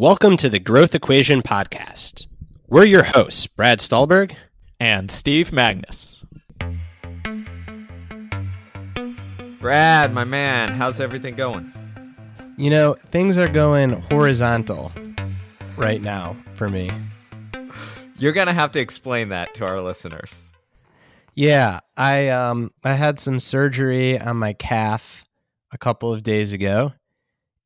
Welcome to the Growth Equation Podcast. We're your hosts, Brad Stulberg and Steve Magness. Brad, my man, how's everything going? You know, things are going horizontal right now for me. You're going to have to explain that to our listeners. Yeah, I um I had some surgery on my calf a couple of days ago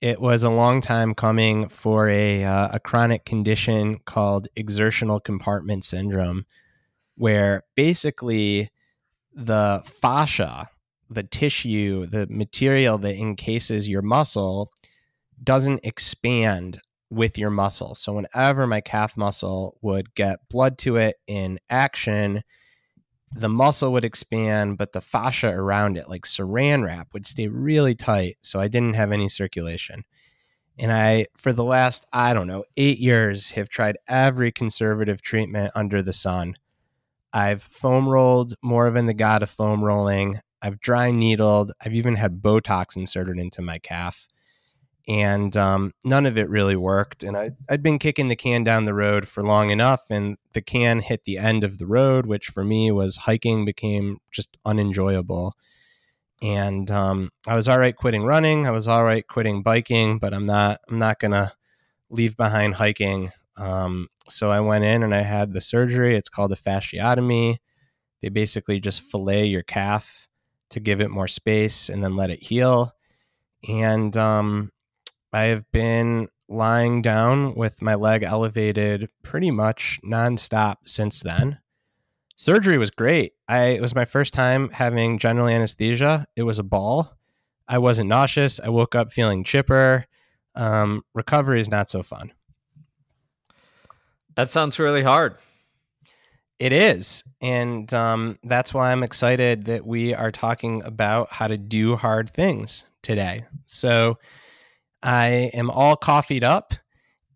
it was a long time coming for a uh, a chronic condition called exertional compartment syndrome, where basically the fascia, the tissue, the material that encases your muscle, doesn't expand with your muscle. So whenever my calf muscle would get blood to it in action, the muscle would expand, but the fascia around it, like saran wrap, would stay really tight. So I didn't have any circulation. And I, for the last, I don't know, eight years, have tried every conservative treatment under the sun. I've foam rolled more than the god of foam rolling. I've dry needled. I've even had Botox inserted into my calf. And um, none of it really worked. And I, I'd been kicking the can down the road for long enough. And the can hit the end of the road, which for me was hiking, became just unenjoyable and um, I was all right quitting running. I was all right quitting biking, but I'm not. I'm not gonna leave behind hiking. Um, so I went in and I had the surgery. It's called a fasciotomy. They basically just fillet your calf to give it more space and then let it heal. And um, I have been lying down with my leg elevated pretty much nonstop since then. Surgery was great. I it was my first time having general anesthesia. It was a ball. I wasn't nauseous. I woke up feeling chipper. Um, recovery is not so fun. That sounds really hard. It is. And um, that's why I'm excited that we are talking about how to do hard things today. So I am all coffeeed up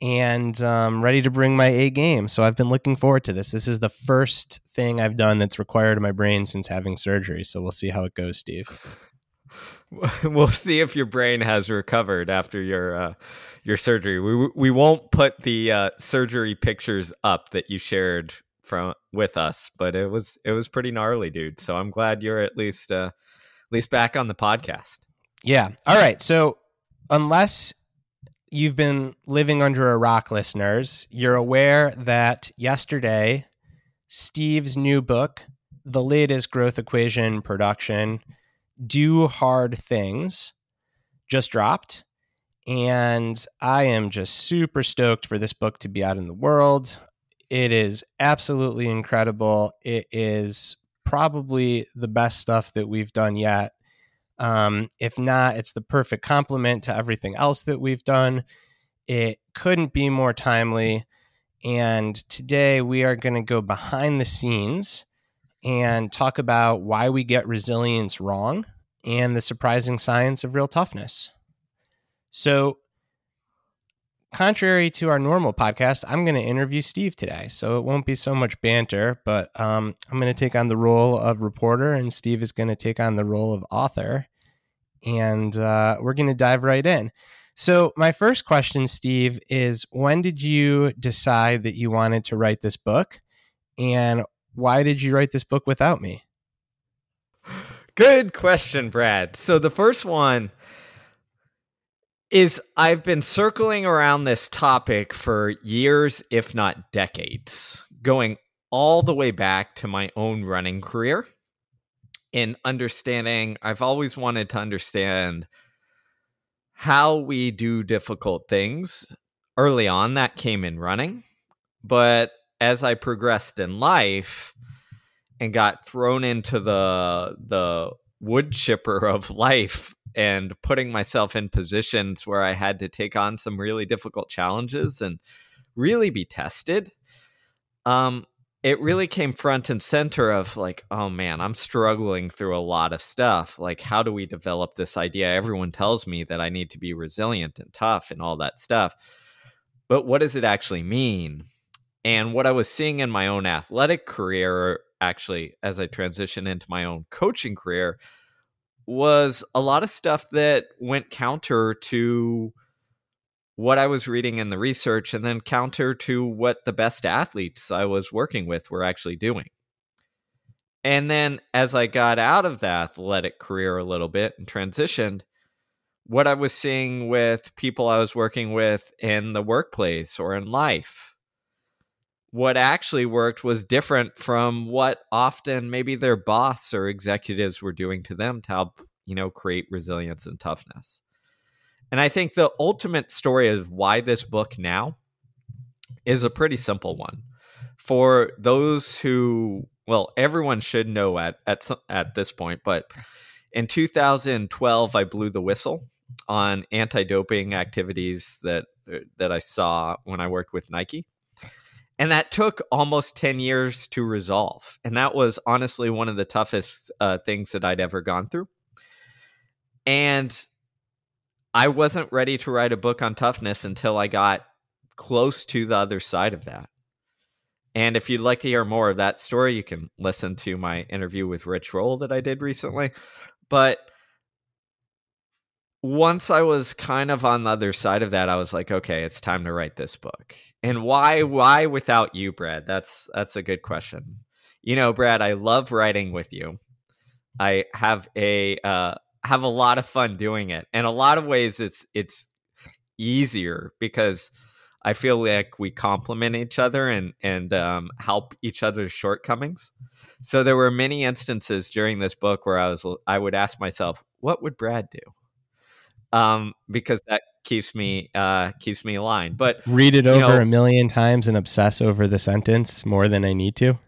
and um, ready to bring my A game. So I've been looking forward to this. This is the first thing I've done that's required of my brain since having surgery. So we'll see how it goes, Steve. we'll see if your brain has recovered after your uh, your surgery. We we won't put the uh, surgery pictures up that you shared from with us, but it was it was pretty gnarly, dude. So I'm glad you're at least uh, at least back on the podcast. Yeah. All right. So unless you've been living under a rock, listeners, you're aware that yesterday, Steve's new book, the latest growth equation production, Do Hard Things, just dropped. And I am just super stoked for this book to be out in the world. It is absolutely incredible. It is probably the best stuff that we've done yet. Um, if not, it's the perfect complement to everything else that we've done. It couldn't be more timely. And today we are going to go behind the scenes and talk about why we get resilience wrong and the surprising science of real toughness. So, contrary to our normal podcast, I'm going to interview Steve today. So it won't be so much banter, but um, I'm going to take on the role of reporter, and Steve is going to take on the role of author. And uh, we're going to dive right in. So, my first question, Steve, is when did you decide that you wanted to write this book? And why did you write this book without me? Good question, Brad. So, the first one is I've been circling around this topic for years, if not decades, going all the way back to my own running career in understanding. I've always wanted to understand how we do difficult things. Early on, that came in running. But as I progressed in life and got thrown into the the wood chipper of life and putting myself in positions where I had to take on some really difficult challenges and really be tested. Um, it really came front and center of like, oh man, I'm struggling through a lot of stuff. Like, how do we develop this idea? Everyone tells me that I need to be resilient and tough and all that stuff. But what does it actually mean? And what I was seeing in my own athletic career, actually, as I transition into my own coaching career, was a lot of stuff that went counter to what I was reading in the research and then counter to what the best athletes I was working with were actually doing. And then as I got out of the athletic career a little bit and transitioned, what I was seeing with people I was working with in the workplace or in life, what actually worked was different from what often maybe their boss or executives were doing to them to help, you know, create resilience and toughness. And I think the ultimate story of why this book now is a pretty simple one. For those who, well, everyone should know at at at this point, but in 2012 I blew the whistle on anti-doping activities that that I saw when I worked with Nike. And that took almost 10 years to resolve. And that was honestly one of the toughest uh, things that I'd ever gone through. And I wasn't ready to write a book on toughness until I got close to the other side of that. And if you'd like to hear more of that story, you can listen to my interview with Rich Roll that I did recently. But once I was kind of on the other side of that, I was like, okay, it's time to write this book. And why why without you, Brad? That's that's a good question. You know, Brad, I love writing with you. I have a uh, have a lot of fun doing it. And a lot of ways it's it's easier because I feel like we complement each other and and um, help each other's shortcomings. So there were many instances during this book where I was I would ask myself, what would Brad do? Um, because that keeps me uh, keeps me aligned. But read it over know, a million times and obsess over the sentence more than I need to.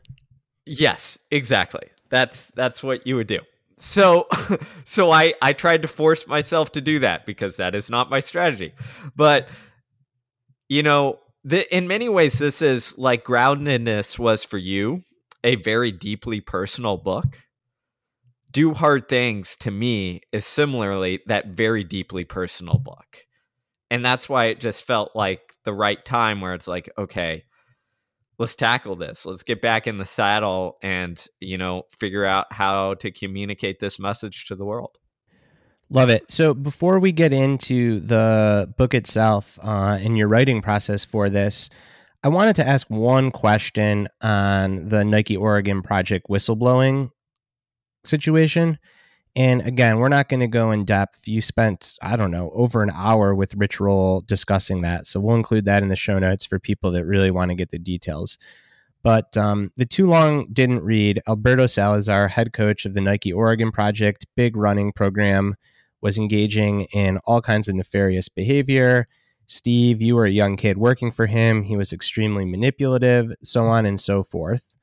Yes, exactly. That's that's what you would do. So so I I tried to force myself to do that because that is not my strategy. But you know, the, in many ways this is like groundedness was for you a very deeply personal book. Do Hard Things to me is similarly that very deeply personal book. And that's why it just felt like the right time where it's like, okay, let's tackle this. Let's get back in the saddle and, you know, figure out how to communicate this message to the world. Love it. So before we get into the book itself uh, and your writing process for this, I wanted to ask one question on the Nike Oregon project whistleblowing situation. And again, we're not going to go in depth. You spent, I don't know, over an hour with Rich Roll discussing that. So we'll include that in the show notes for people that really want to get the details. But um, the too long didn't read. Alberto Salazar, head coach of the Nike Oregon Project, big running program, was engaging in all kinds of nefarious behavior. Steve, you were a young kid working for him. He was extremely manipulative, so on and so forth.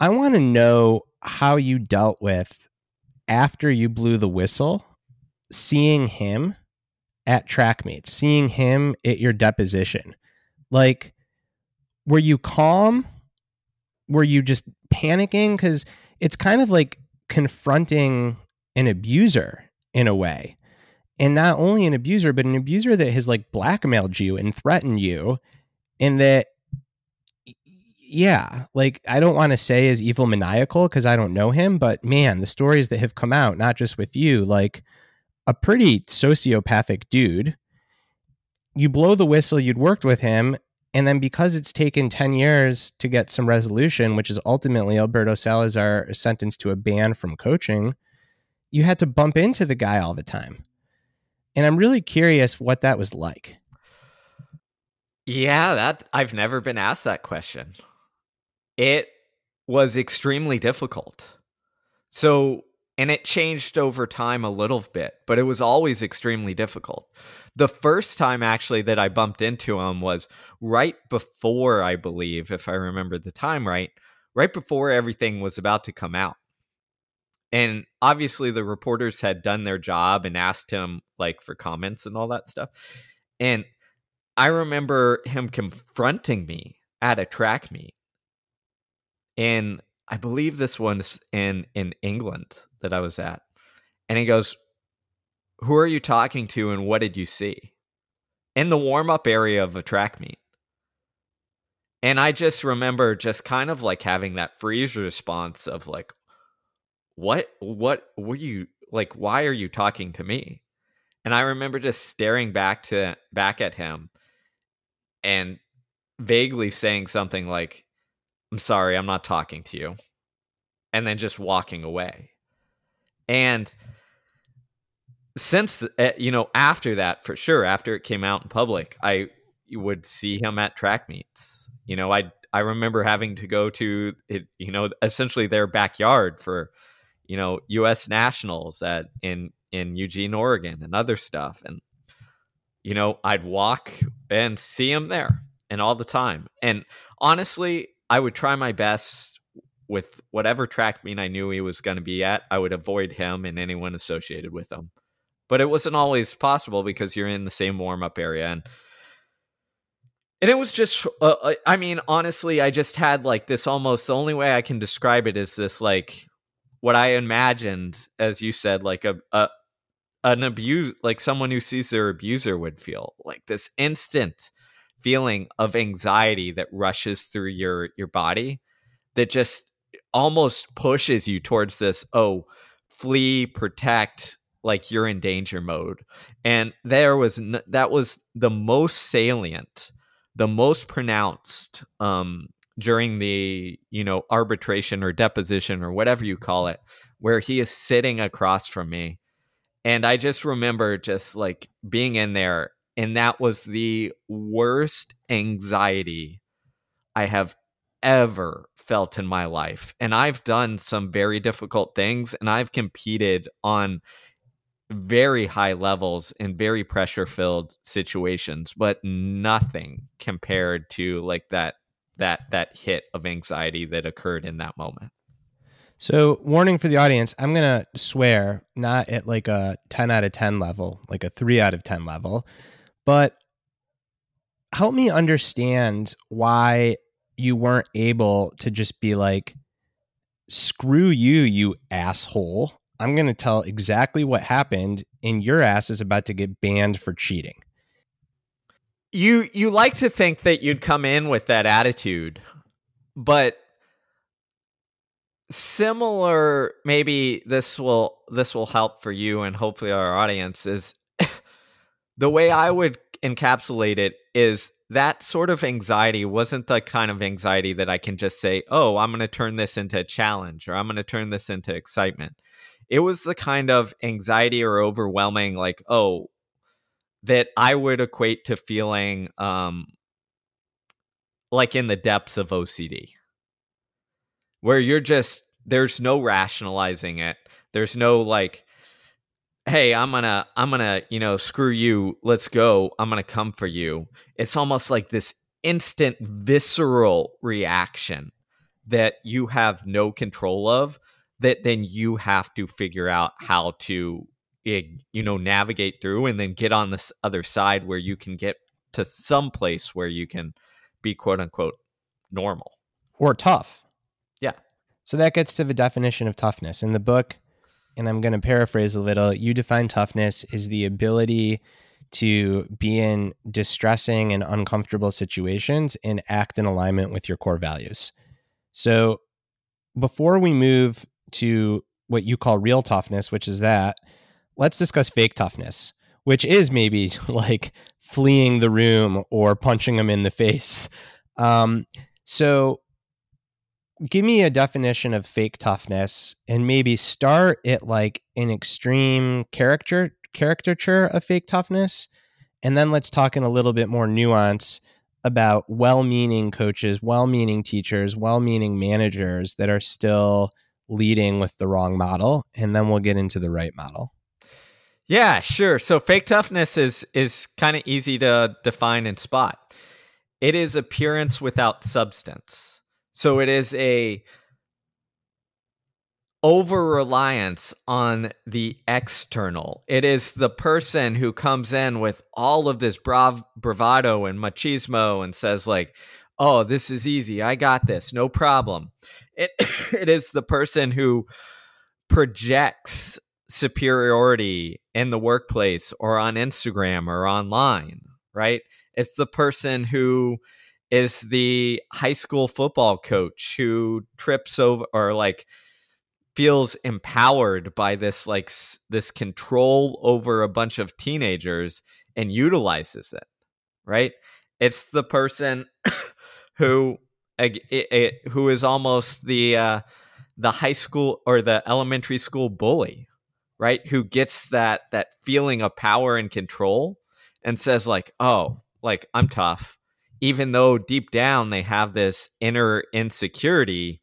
I want to know how you dealt with after you blew the whistle, seeing him at track meets, seeing him at your deposition. Like, were you calm? Were you just panicking? Because it's kind of like confronting an abuser in a way. And not only an abuser, but an abuser that has like blackmailed you and threatened you, and that yeah, like I don't want to say is evil maniacal because I don't know him, but man, the stories that have come out, not just with you, like a pretty sociopathic dude. You blow the whistle, you'd worked with him, and then because it's taken 10 years to get some resolution, which is ultimately Alberto Salazar sentenced to a ban from coaching, you had to bump into the guy all the time. And I'm really curious what that was like. Yeah, that I've never been asked that question. It was extremely difficult. So, and it changed over time a little bit, but it was always extremely difficult. The first time actually that I bumped into him was right before, I believe, if I remember the time right, right before everything was about to come out. And obviously the reporters had done their job and asked him like for comments and all that stuff. And I remember him confronting me at a track meet and I believe this one's in in England that I was at. And he goes, "Who are you talking to and what did you see?" In the warm-up area of a track meet. And I just remember just kind of like having that freeze response of like what what were you like why are you talking to me? And I remember just staring back to back at him and vaguely saying something like, I'm sorry, I'm not talking to you. And then just walking away. And since, uh, you know, after that, for sure, after it came out in public, I would see him at track meets. You know, I I remember having to go to it, you know, essentially their backyard for, you know, U.S. nationals at in in Eugene, Oregon, and other stuff, and you know, I'd walk and see him there and all the time. And honestly, I would try my best with whatever track meet I knew he was going to be at. I would avoid him and anyone associated with him. But it wasn't always possible because you're in the same warm up area and and it was just uh, uh, i mean honestly i just had like this almost the only way i can describe it is this like what i imagined as you said like a, a an abuse like someone who sees their abuser would feel like this instant feeling of anxiety that rushes through your your body that just almost pushes you towards this oh flee protect like you're in danger mode. And there was n- that was the most salient the most pronounced um during the you know arbitration or deposition or whatever you call it where he is sitting across from me. And i just remember just like being in there and that was the worst anxiety I have ever felt in my life. And I've done some very difficult things and I've competed on very high levels in very pressure filled situations, but nothing compared to like that that that hit of anxiety that occurred in that moment. So, warning for the audience, I'm going to swear not at like a 10 out of 10 level, like a 3 out of 10 level. But help me understand why you weren't able to just be like, screw you, you asshole. I'm going to tell exactly what happened, and your ass is about to get banned for cheating. You you like to think that you'd come in with that attitude, but similar maybe this will this will help for you and hopefully our audience is the way I would encapsulate it is that sort of anxiety wasn't the kind of anxiety that I can just say, oh, I'm going to turn this into a challenge or I'm going to turn this into excitement. It was the kind of anxiety or overwhelming, like, oh, that I would equate to feeling um, like in the depths of OCD, where you're just, there's no rationalizing it. There's no like, hey i'm gonna i'm gonna you know screw you. Let's go. I'm gonna come for you. It's almost like this instant visceral reaction that you have no control of that then you have to figure out how to you know navigate through and then get on this other side where you can get to some place where you can be quote unquote normal. Or tough. Yeah. So that gets to the definition of toughness. In the book and I'm going to paraphrase a little, you define toughness is the ability to be in distressing and uncomfortable situations and act in alignment with your core values. So, before we move to what you call real toughness, which is that, let's discuss fake toughness, which is maybe like fleeing the room or punching them in the face. Um, so, give me a definition of fake toughness and maybe start at like an extreme character caricature of fake toughness. And then let's talk in a little bit more nuance about well-meaning coaches well-meaning teachers well-meaning managers that are still leading with the wrong model. And then we'll get into the right model. Yeah sure. So fake toughness is is kind of easy to define and spot. It is appearance without substance so it is a over reliance on the external. It is the person who comes in with all of this brav- bravado and machismo and says like, "Oh, this is easy. I got this. No problem." It it is the person who projects superiority in the workplace or on Instagram or online, right? It's the person who is the high school football coach who trips over or like feels empowered by this like s- this control over a bunch of teenagers and utilizes it right? It's the person who ag- i- i- who is almost the uh, the high school or the elementary school bully right? Who gets that that feeling of power and control and says like oh like i'm tough even though deep down they have this inner insecurity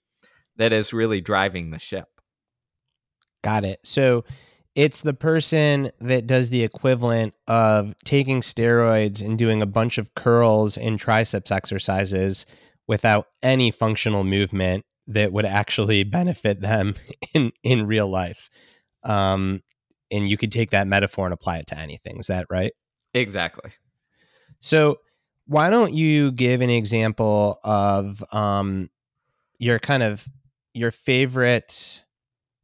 that is really driving the ship Got it. So it's the person that does the equivalent of taking steroids and doing a bunch of curls and triceps exercises without any functional movement that would actually benefit them in in real life. Um, and you could take that metaphor and apply it to anything. Is that right? exactly So why don't you give an example of um, your kind of your favorite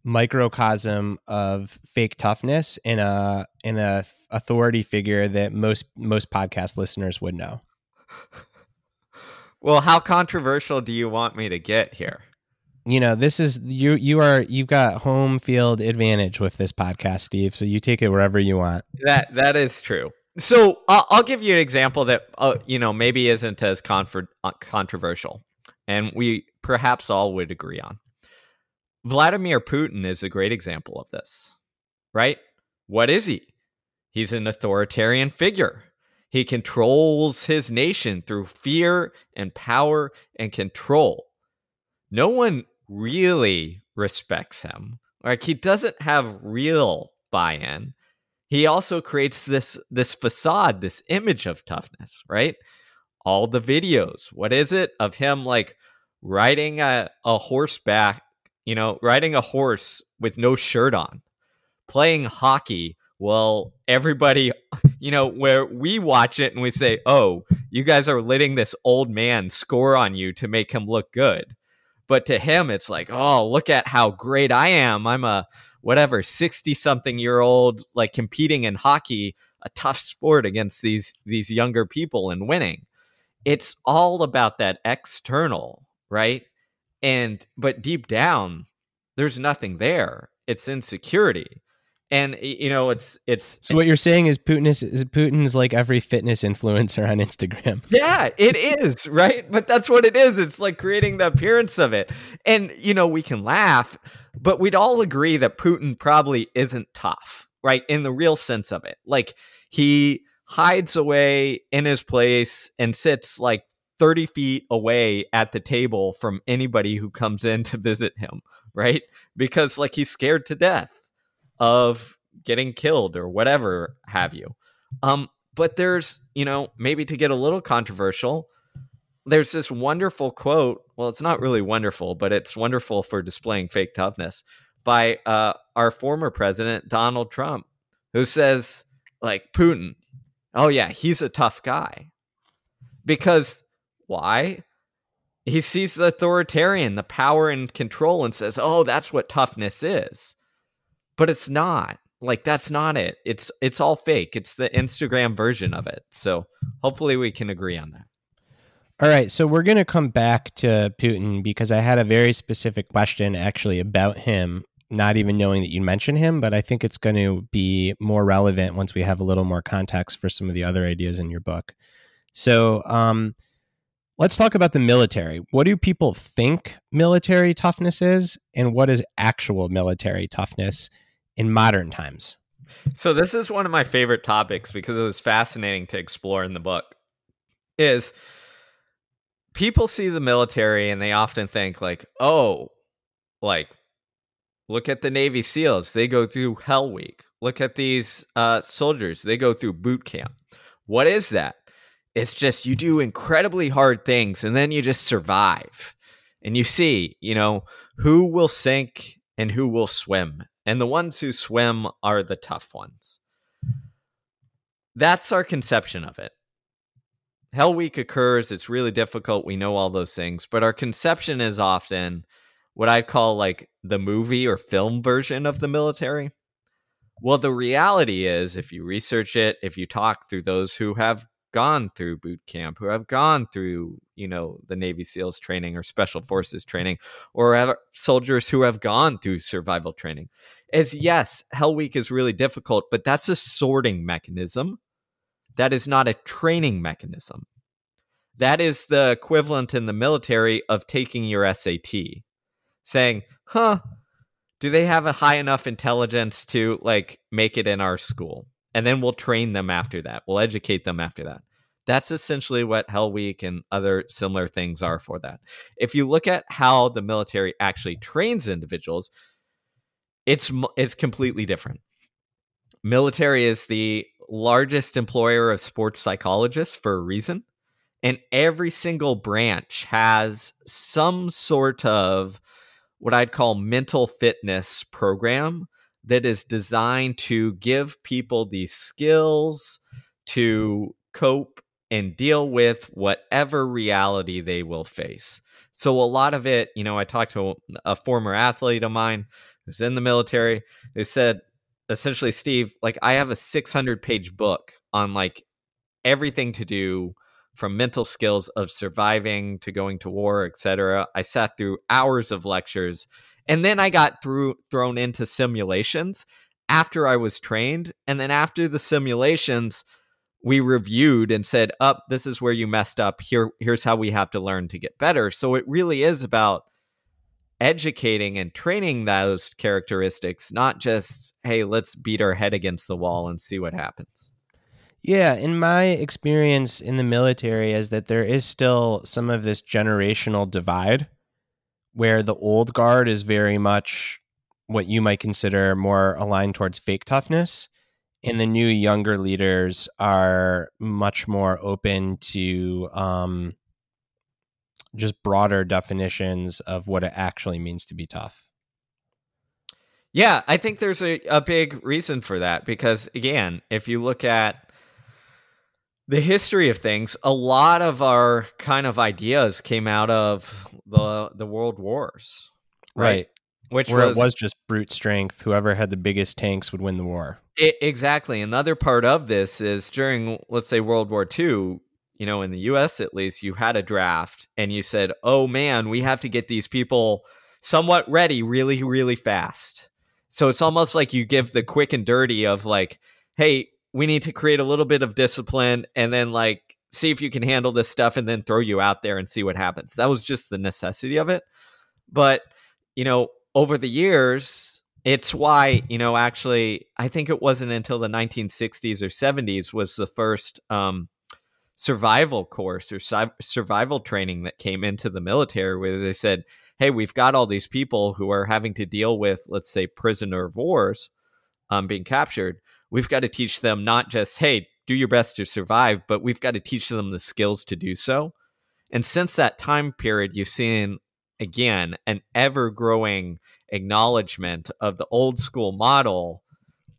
microcosm of fake toughness in a in a authority figure that most most podcast listeners would know. well how controversial do you want me to get here You know, this is you you are you've got home field advantage with this podcast, Steve. So you take it wherever you want. That that is true. So I'll, I'll give you an example that uh, you know maybe isn't as uh, controversial, and we perhaps all would agree on. Vladimir Putin is a great example of this, right? What is he? He's an authoritarian figure. He controls his nation through fear and power and control. No one really respects him. Like he doesn't have real buy-in he also creates this this facade this image of toughness right? All the videos what is it of him like riding a, a horseback you know riding a horse with no shirt on playing hockey well everybody you know where we watch it and we say oh you guys are letting this old man score on you to make him look good. But to him it's like oh look at how great i am. I'm a whatever 60 something year old like competing in hockey a tough sport against these these younger people and winning. It's all about that external right? And but deep down there's nothing there. It's insecurity and you know it's it's So what you're saying is Putin is, is Putin's like every fitness influencer on Instagram. Yeah, it is, right? But that's what it is. It's like creating the appearance of it. And, you know, we can laugh, but we'd all agree that Putin probably isn't tough, right? In the real sense of it. Like he hides away in his place and sits like 30 feet away at the table from anybody who comes in to visit him, right? Because like he's scared to death of getting killed or whatever have you. Um, but there's, you know, maybe to get a little controversial, there's this wonderful quote. Well, it's not really wonderful, but it's wonderful for displaying fake toughness by uh, our former president, Donald Trump, who says, like, Putin, oh, yeah, he's a tough guy. Because why? He sees the authoritarian, the power and control, and says, oh, that's what toughness is. But it's not. Like that's not it. It's it's all fake. It's the instagram version of it. So hopefully we can agree on that. All right, so we're going to come back to Putin because I had a very specific question actually about him, not even knowing that you mentioned him, but I think it's going to be more relevant once we have a little more context for some of the other ideas in your book. So, um, let's talk about the military. What do people think military toughness is, and what is actual military toughness in modern times? so this is one of my favorite topics because it was fascinating to explore in the book is people see the military and they often think like oh like look at the navy seals. They go through hell week. Look at these uh, soldiers. They go through boot camp. What is that? It's just you do incredibly hard things and then you just survive. And you see you know who will sink and who will swim and the ones who swim are the tough ones that's our conception of it Hell Week occurs. It's really difficult. We know all those things, but our conception is often what I'd call like the movie or film version of the military. Well, the reality is, if you research it, if you talk through those who have gone through boot camp, who have gone through, you know, the Navy SEALs training or Special Forces training, or soldiers who have gone through survival training. Is yes, Hell Week is really difficult, but that's a sorting mechanism. That is not a training mechanism. That is the equivalent in the military of taking your SAT, saying, huh, do they have a high enough intelligence to like make it in our school? And then we'll train them after that. We'll educate them after that. That's essentially what Hell Week and other similar things are for that. If you look at how the military actually trains individuals, it's it's completely different. Military is the largest employer of sports psychologists for a reason and every single branch has some sort of what I'd call mental fitness program that is designed to give people the skills to cope and deal with whatever reality they will face. So, a lot of it, you know, I talked to a former athlete of mine who's in the military who said, essentially, Steve, like, I have a 600 page book on like everything to do from mental skills of surviving to going to war, etc. I sat through hours of lectures and then I got through thrown into simulations after I was trained and then after the simulations we reviewed and said, "Up, oh, this is where you messed up. Here here's how we have to learn to get better." So it really is about educating and training those characteristics, not just, "Hey, let's beat our head against the wall and see what happens." Yeah, in my experience in the military is that there is still some of this generational divide where the old guard is very much what you might consider more aligned towards fake toughness and the new younger leaders are much more open to um, just broader definitions of what it actually means to be tough. Yeah, I think there's a, a big reason for that because, again, if you look at the history of things, a lot of our kind of ideas came out of the the world wars, right? right. Which Where was, it was just brute strength. Whoever had the biggest tanks would win the war. It, exactly. Another part of this is during, let's say, World War II. You know, in the U.S. at least, you had a draft, and you said, "Oh man, we have to get these people somewhat ready, really, really fast." So it's almost like you give the quick and dirty of like, "Hey, we need to create a little bit of discipline and then like see if you can handle this stuff and then throw you out there and see what happens. That was just the necessity of it. But, you know, over the years, it's why, you know, actually, I think it wasn't until the 1960s or 70s was the first um, survival course or survival training that came into the military where they said, hey, we've got all these people who are having to deal with, let's say, prisoner of wars um, being captured we've got to teach them not just, hey, do your best to survive, but we've got to teach them the skills to do so. And since that time period, you've seen again an ever growing acknowledgement of the old school model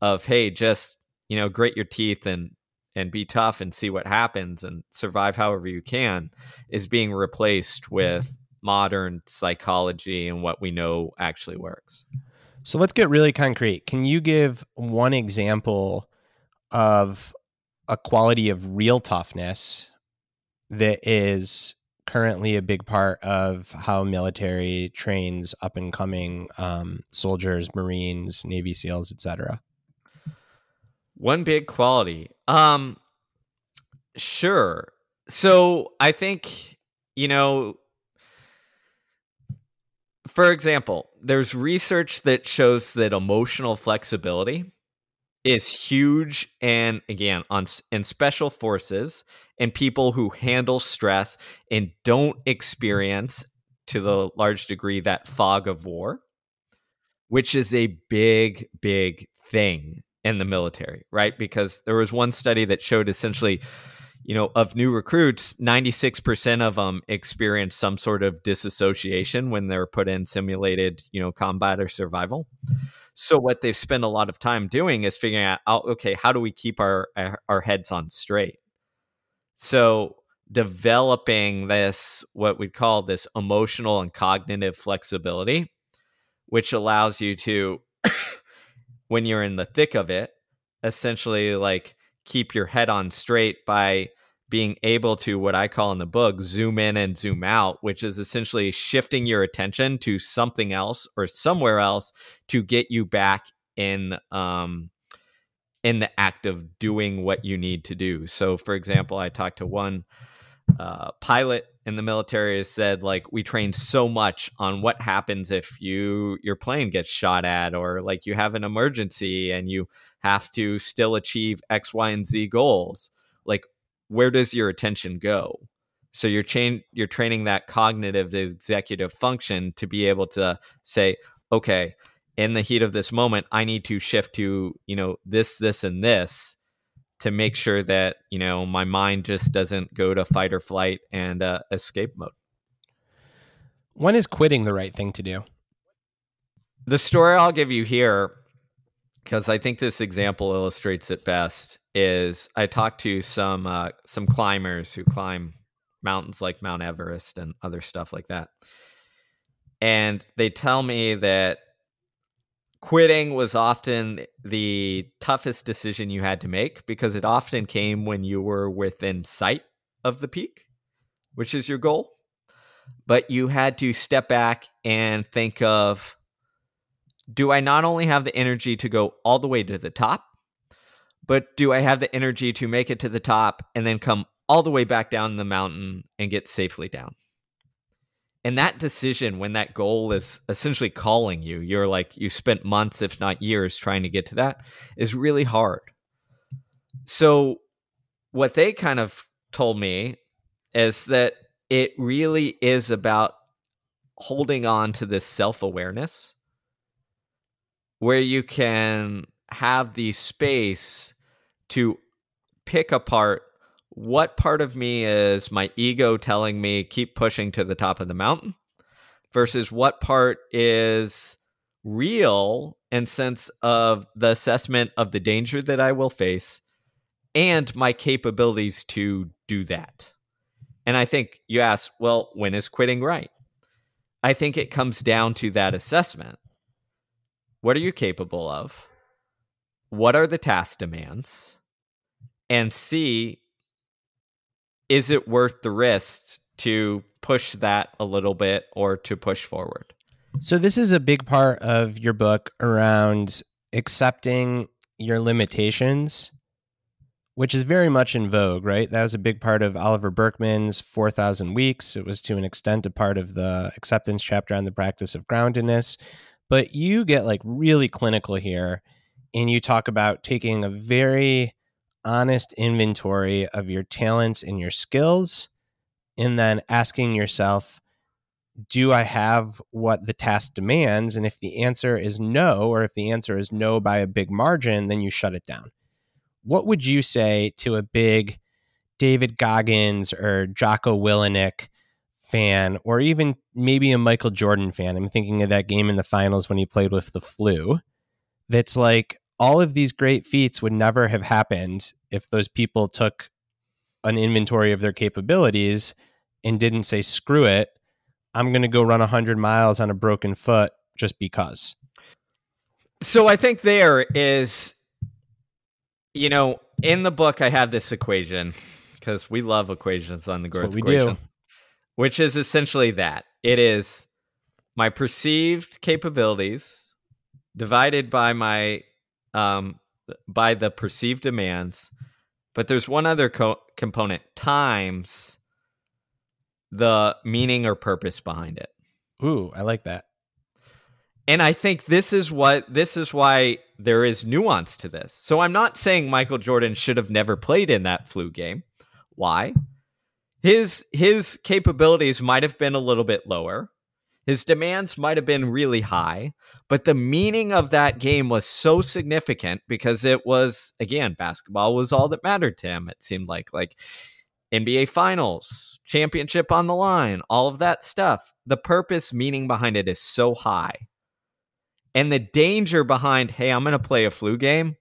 of, hey, just, you know, grit your teeth and and be tough and see what happens and survive however you can is being replaced with modern psychology and what we know actually works. So let's get really concrete. Can you give one example of a quality of real toughness that is currently a big part of how military trains up and coming um, soldiers, Marines, Navy SEALs, etc. One big quality. Um, sure. So I think you know for example, there's research that shows that emotional flexibility is huge and again on in special forces and people who handle stress and don't experience to the large degree that fog of war which is a big big thing in the military right because there was one study that showed essentially you know, of new recruits, 96% of them experience some sort of disassociation when they're put in simulated, you know, combat or survival. So what they spend a lot of time doing is figuring out, oh, okay, how do we keep our eh, our heads on straight? So developing this what we call this emotional and cognitive flexibility, which allows you to when you're in the thick of it, essentially like keep your head on straight by being able to what I call in the book zoom in and zoom out, which is essentially shifting your attention to something else or somewhere else to get you back in um in the act of doing what you need to do. So for example, I talked to one uh, pilot in the military has said like we train so much on what happens if you your plane gets shot at or like you have an emergency and you have to still achieve x y and z goals. Like where does your attention go? So you're chain you're training that cognitive executive function to be able to say okay in the heat of this moment i need to shift to you know this this and this to make sure that you know my mind just doesn't go to fight or flight and uh, escape mode. When is quitting the right thing to do? The story i'll give you here because i think this example illustrates it best is i talked to some uh, some climbers who climb mountains like mount everest and other stuff like that. And they tell me that quitting was often the toughest decision you had to make because it often came when you were within sight of the peak, which is your goal. But you had to step back and think of do I not only have the energy to go all the way to the top, but do I have the energy to make it to the top and then come all the way back down the mountain and get safely down? And that decision when that goal is essentially calling you you're like you spent months if not years trying to get to that is really hard. So what they kind of told me is that it really is about holding on to this self-awareness where you can have the space to pick apart what part of me is my ego telling me keep pushing to the top of the mountain versus what part is real and sense of the assessment of the danger that I will face and my capabilities to do that. And I think you ask, well, when is quitting right? I think it comes down to that assessment. What are you capable of? What are the task demands? And see is it worth the risk to push that a little bit or to push forward? So, this is a big part of your book around accepting your limitations, which is very much in vogue, right? That was a big part of Oliver Burkeman's 4,000 Weeks. It was to an extent a part of the acceptance chapter on the practice of groundedness. But you get like really clinical here and you talk about taking a very honest inventory of your talents and your skills, and then asking yourself, do I have what the task demands? And if the answer is no, or if the answer is no by a big margin, then you shut it down. What would you say to a big David Goggins or Jocko Willink fan, or even maybe a Michael Jordan fan? I'm thinking of that game in the finals when he played with the flu. That's like, all of these great feats would never have happened if those people took an inventory of their capabilities and didn't say screw it i'm going to go run 100 miles on a broken foot just because so i think there is you know in the book i have this equation because we love equations on the growth equation do. which is essentially that it is my perceived capabilities divided by my um, by the perceived demands. But there's one other co- component times the meaning or purpose behind it. Ooh, I like that. And I think this is what this is why there is nuance to this. So I'm not saying Michael Jordan should have never played in that flu game. Why? His his capabilities might have been a little bit lower. His demands might have been really high, but the meaning of that game was so significant because it was, again, basketball was all that mattered to him. It seemed like, like NBA finals, championship on the line, all of that stuff. The purpose, meaning behind it is so high. And the danger behind, hey, I'm going to play a flu game.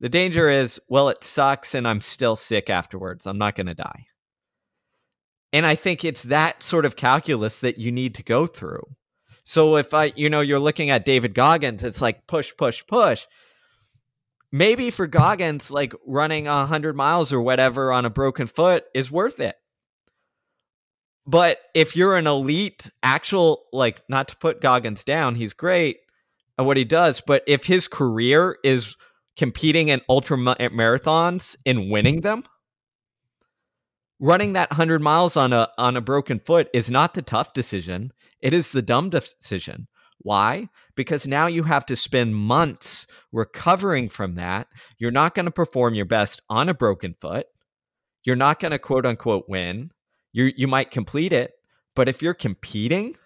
The danger is, well, it sucks and I'm still sick afterwards. I'm not going to die. And I think it's that sort of calculus that you need to go through. So if I, you know, you're looking at David Goggins, it's like push, push, push. maybe for Goggins, like running a hundred miles or whatever on a broken foot is worth it. But if you're an elite, actual, like, not to put Goggins down, he's great at what he does. But if his career is competing in ultra marathons and winning them, running that 100 miles on a on a broken foot is not the tough decision. It is the dumb decision. Why? Because now you have to spend months recovering from that. You're not going to perform your best on a broken foot. You're not going to quote unquote win. You you might complete it but if you're competing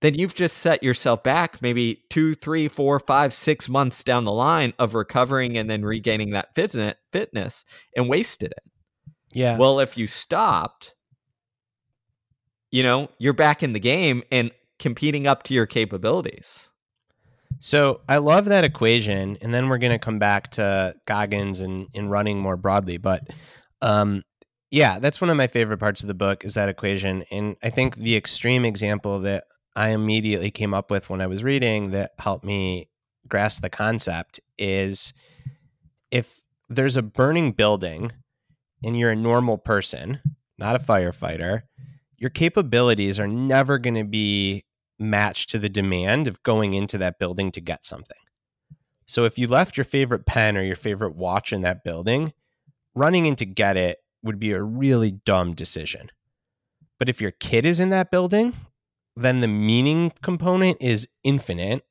then you've just set yourself back maybe two three four five six months down the line of recovering and then regaining that fitness and wasted it yeah. Well, if you stopped, you know, you're back in the game and competing up to your capabilities. So I love that equation, and then we're going to come back to Goggins and in running more broadly. But um, yeah, that's one of my favorite parts of the book is that equation, and I think the extreme example that I immediately came up with when I was reading that helped me grasp the concept is if there's a burning building and you're a normal person, not a firefighter, your capabilities are never going to be matched to the demand of going into that building to get something. So if you left your favorite pen or your favorite watch in that building, running in to get it would be a really dumb decision. But if your kid is in that building, then the meaning component is infinite.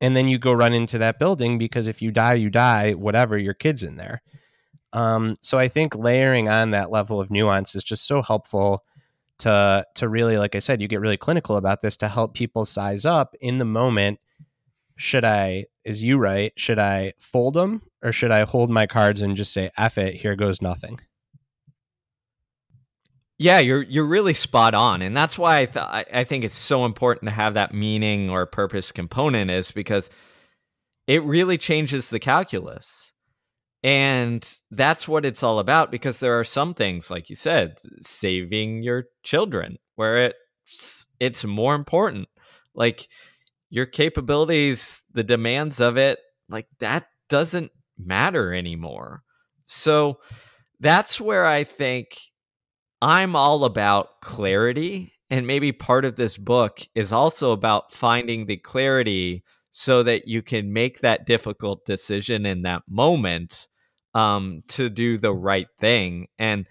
And then you go run into that building because if you die, you die, whatever, your kid's in there. Um, so I think layering on that level of nuance is just so helpful to to really, like I said, you get really clinical about this to help people size up in the moment. Should I, is you right? Should I fold them or should I hold my cards and just say "F it"? Here goes nothing. Yeah, you're you're really spot on, and that's why I th- I think it's so important to have that meaning or purpose component, is because it really changes the calculus. And that's what it's all about because there are some things, like you said, saving your children, where it's it's more important. Like your capabilities, the demands of it, like that doesn't matter anymore. So that's where I think I'm all about clarity. And maybe part of this book is also about finding the clarity so that you can make that difficult decision in that moment um, to do the right thing. And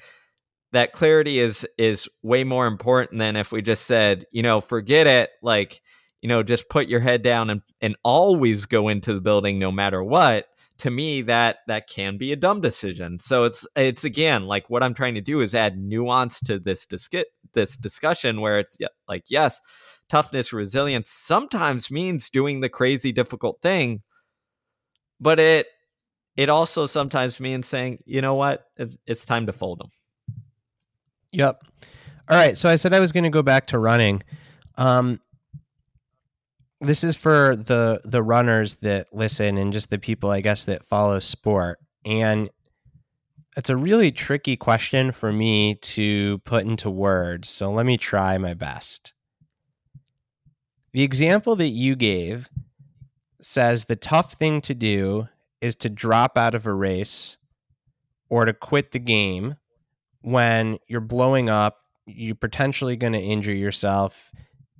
that clarity is is way more important than if we just said, you know, forget it, like, you know, just put your head down and and always go into the building no matter what. To me, that that can be a dumb decision. So it's it's again like what I'm trying to do is add nuance to this dis- this discussion where it's like yes, toughness, resilience sometimes means doing the crazy difficult thing, but it it also sometimes means saying, you know what, it's, it's time to fold them. Yep. All right. So I said I was going to go back to running. Um, this is for the the runners that listen and just the people, I guess, that follow sport. And it's a really tricky question for me to put into words. So let me try my best. The example that you gave says the tough thing to do is to drop out of a race or to quit the game when you're blowing up, you're potentially going to injure yourself,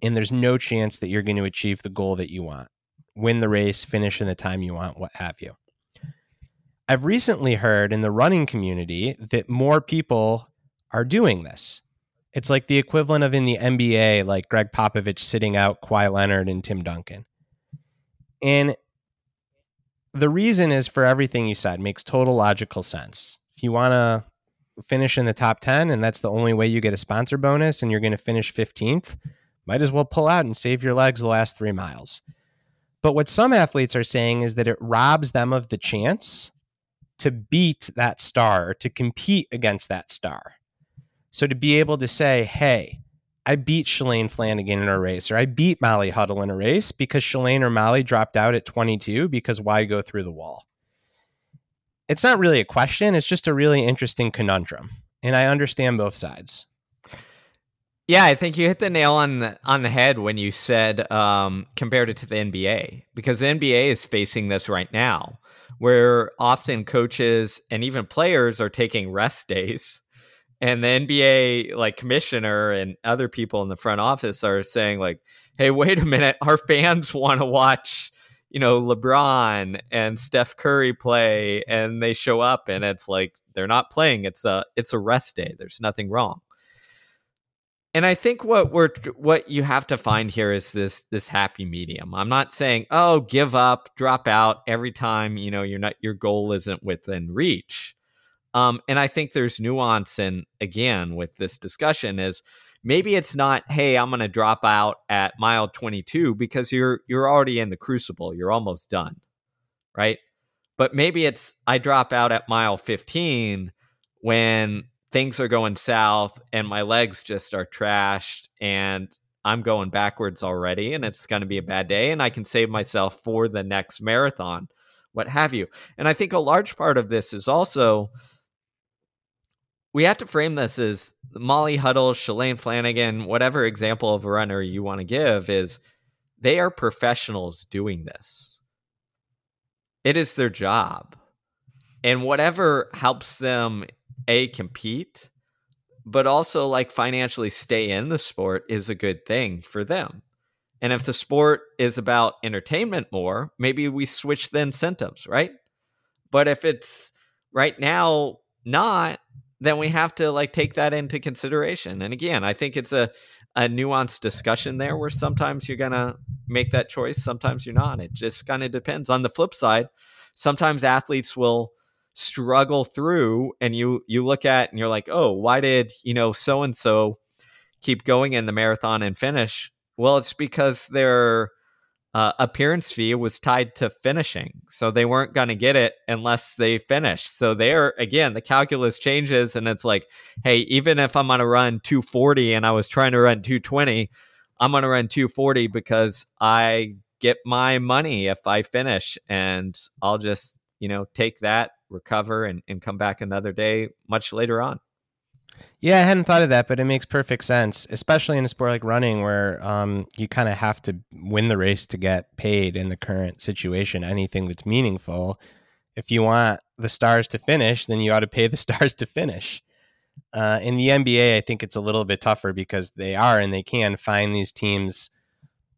and there's no chance that you're going to achieve the goal that you want win the race, finish in the time you want, what have you. I've recently heard in the running community that more people are doing this. It's like the equivalent of in the NBA, like Gregg Popovich sitting out Kawhi Leonard and Tim Duncan. And the reason is for everything you said makes total logical sense. If you want to finish in the top 10 and that's the only way you get a sponsor bonus and you're going to finish 15th, might as well pull out and save your legs the last 3 miles. But what some athletes are saying is that it robs them of the chance to beat that star to compete against that star. So to be able to say, "Hey, I beat Shalane Flanagan in a race, or I beat Molly Huddle in a race because Shalane or Molly dropped out at 22 because why go through the wall? It's not really a question. It's just a really interesting conundrum. And I understand both sides. Yeah, I think you hit the nail on the, on the head when you said um, compared it to the NBA because the NBA is facing this right now where often coaches and even players are taking rest days. And the NBA like commissioner and other people in the front office are saying like, "Hey, wait a minute, our fans want to watch, you know, LeBron and Steph Curry play and they show up and it's like they're not playing. It's a it's a rest day. There's nothing wrong." and I think what we're what you have to find here is this this happy medium. I'm not saying oh give up, drop out every time you know you're not your goal isn't within reach. Um, and I think there's nuance and again with this discussion is maybe it's not hey I'm going to drop out at mile 22 because you're you're already in the crucible, you're almost done, right? But maybe it's I drop out at mile 15 when things are going south and my legs just are trashed and I'm going backwards already and it's going to be a bad day and I can save myself for the next marathon, what have you. And I think a large part of this is also we have to frame this as Molly Huddle, Shalane Flanagan, whatever example of a runner you want to give is they are professionals doing this. It is their job. And whatever helps them a compete but also like financially stay in the sport is a good thing for them and if the sport is about entertainment more maybe we switch the incentives right but if it's right now not then we have to like take that into consideration. And again i think it's a a nuanced discussion there where sometimes you're gonna make that choice sometimes you're not. It just kind of depends. On the flip side sometimes athletes will struggle through and you you look at and you're like oh why did you know so and so keep going in the marathon and finish? Well it's because their uh, appearance fee was tied to finishing so they weren't going to get it unless they finished so there again the calculus changes and it's like hey even if i'm going to run 240 and i was trying to run 220 i'm going to run 240 because i get my money if i finish and i'll just you know take that recover and, and come back another day much later on. Yeah, I hadn't thought of that, but it makes perfect sense, especially in a sport like running where um, you kind of have to win the race to get paid in the current situation. Anything that's meaningful, if you want the stars to finish, then you ought to pay the stars to finish. Uh, in the NBA, I think it's a little bit tougher because they are and they can find these teams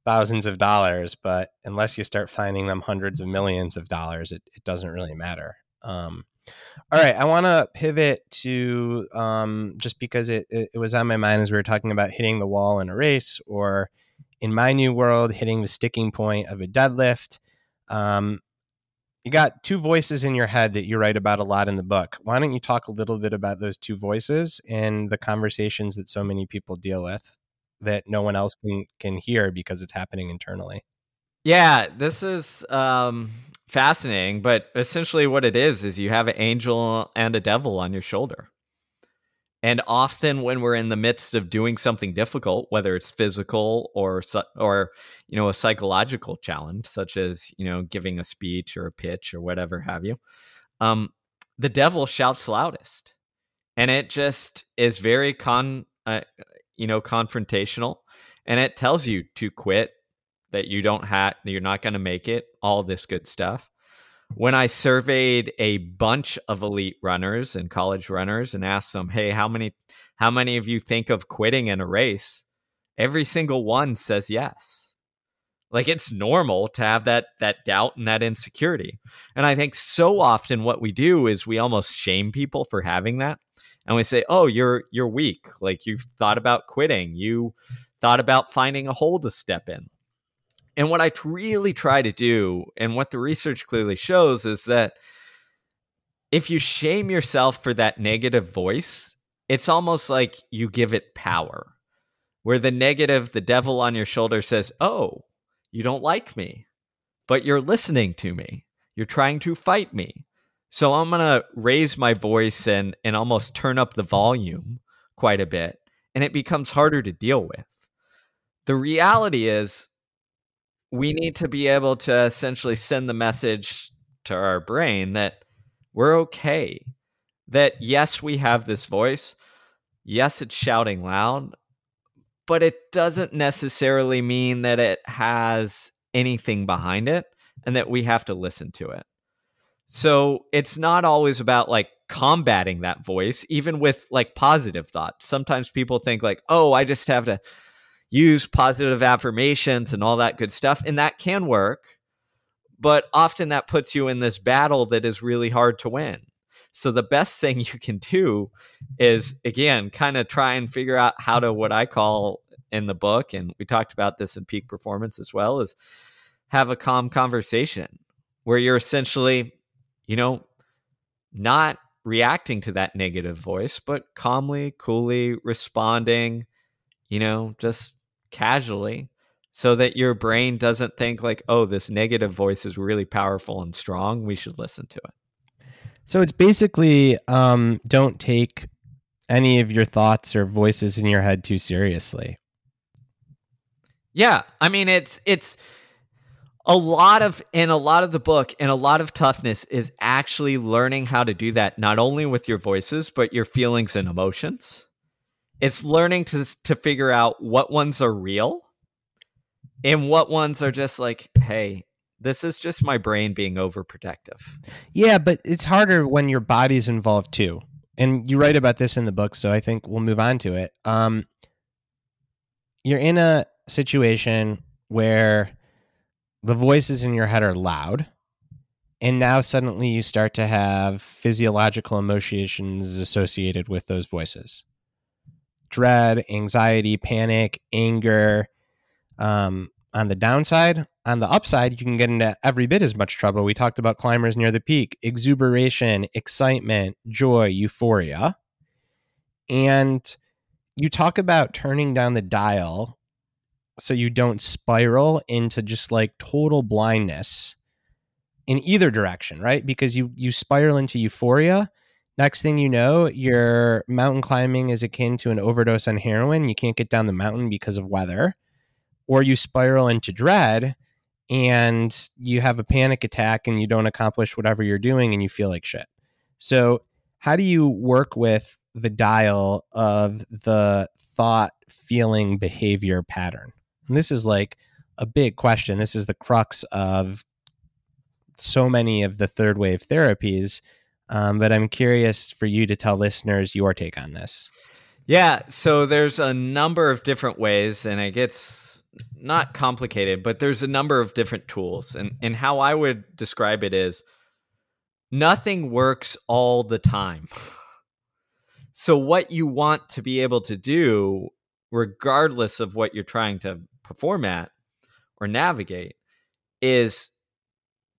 thousands of dollars, but unless you start finding them hundreds of millions of dollars, it, it doesn't really matter. Um, all right, I want to pivot to um, just because it, it, it was on my mind as we were talking about hitting the wall in a race, or in my new world, hitting the sticking point of a deadlift. Um, you got two voices in your head that you write about a lot in the book. Why don't you talk a little bit about those two voices and the conversations that so many people deal with that no one else can can hear because it's happening internally? Yeah, this is um fascinating, but essentially what it is is you have an angel and a devil on your shoulder. And often when we're in the midst of doing something difficult, whether it's physical or or you know a psychological challenge such as, you know, giving a speech or a pitch or whatever have you, um the devil shouts loudest. And it just is very con uh, you know confrontational and it tells you to quit that you don't have you're not going to make it all this good stuff. When i surveyed a bunch of elite runners and college runners and asked them hey how many how many of you think of quitting in a race? Every single one says yes. Like it's normal to have that that doubt and that insecurity. And i think so often what we do is we almost shame people for having that. And we say oh you're you're weak. Like you've thought about quitting. You thought about finding a hole to step in and what I really try to do, and what the research clearly shows, is that if you shame yourself for that negative voice, it's almost like you give it power. Where the negative, the devil on your shoulder says, Oh, you don't like me, but you're listening to me. You're trying to fight me. So I'm going to raise my voice and, and almost turn up the volume quite a bit, and it becomes harder to deal with. The reality is, we need to be able to essentially send the message to our brain that we're okay. That yes, we have this voice. Yes, it's shouting loud, but it doesn't necessarily mean that it has anything behind it and that we have to listen to it. So it's not always about like combating that voice, even with like positive thoughts. Sometimes people think like, oh, I just have to use positive affirmations and all that good stuff. And that can work. But often that puts you in this battle that is really hard to win. So the best thing you can do is again kind of try and figure out how to what I call in the book and we talked about this in peak performance as well is have a calm conversation where you're essentially you know not reacting to that negative voice but calmly coolly responding you know just casually so that your brain doesn't think like oh this negative voice is really powerful and strong we should listen to it so it's basically um, don't take any of your thoughts or voices in your head too seriously. Yeah, I mean it's it's a lot of in a lot of the book and a lot of toughness is actually learning how to do that not only with your voices but your feelings and emotions. It's learning to to figure out what ones are real and what ones are just like, hey, this is just my brain being overprotective. Yeah, but it's harder when your body's involved too. And you write about this in the book, so I think we'll move on to it. Um, you're in a situation where the voices in your head are loud, and now suddenly you start to have physiological emotions associated with those voices dread, anxiety, panic, anger, um, on the downside. On the upside, you can get into every bit as much trouble. We talked about climbers near the peak, exuberation, excitement, joy, euphoria. And you talk about turning down the dial so you don't spiral into just like total blindness in either direction, right? Because you you spiral into euphoria. Next thing you know, your mountain climbing is akin to an overdose on heroin. You can't get down the mountain because of weather or you spiral into dread and you have a panic attack and you don't accomplish whatever you're doing and you feel like shit. So, how do you work with the dial of the thought, feeling, behavior pattern? And this is like a big question. This is the crux of so many of the third wave therapies. Um, but I'm curious for you to tell listeners your take on this. Yeah, so there's a number of different ways, and it gets not complicated, but there's a number of different tools. And, and how I would describe it is nothing works all the time. So, what you want to be able to do, regardless of what you're trying to perform at or navigate, is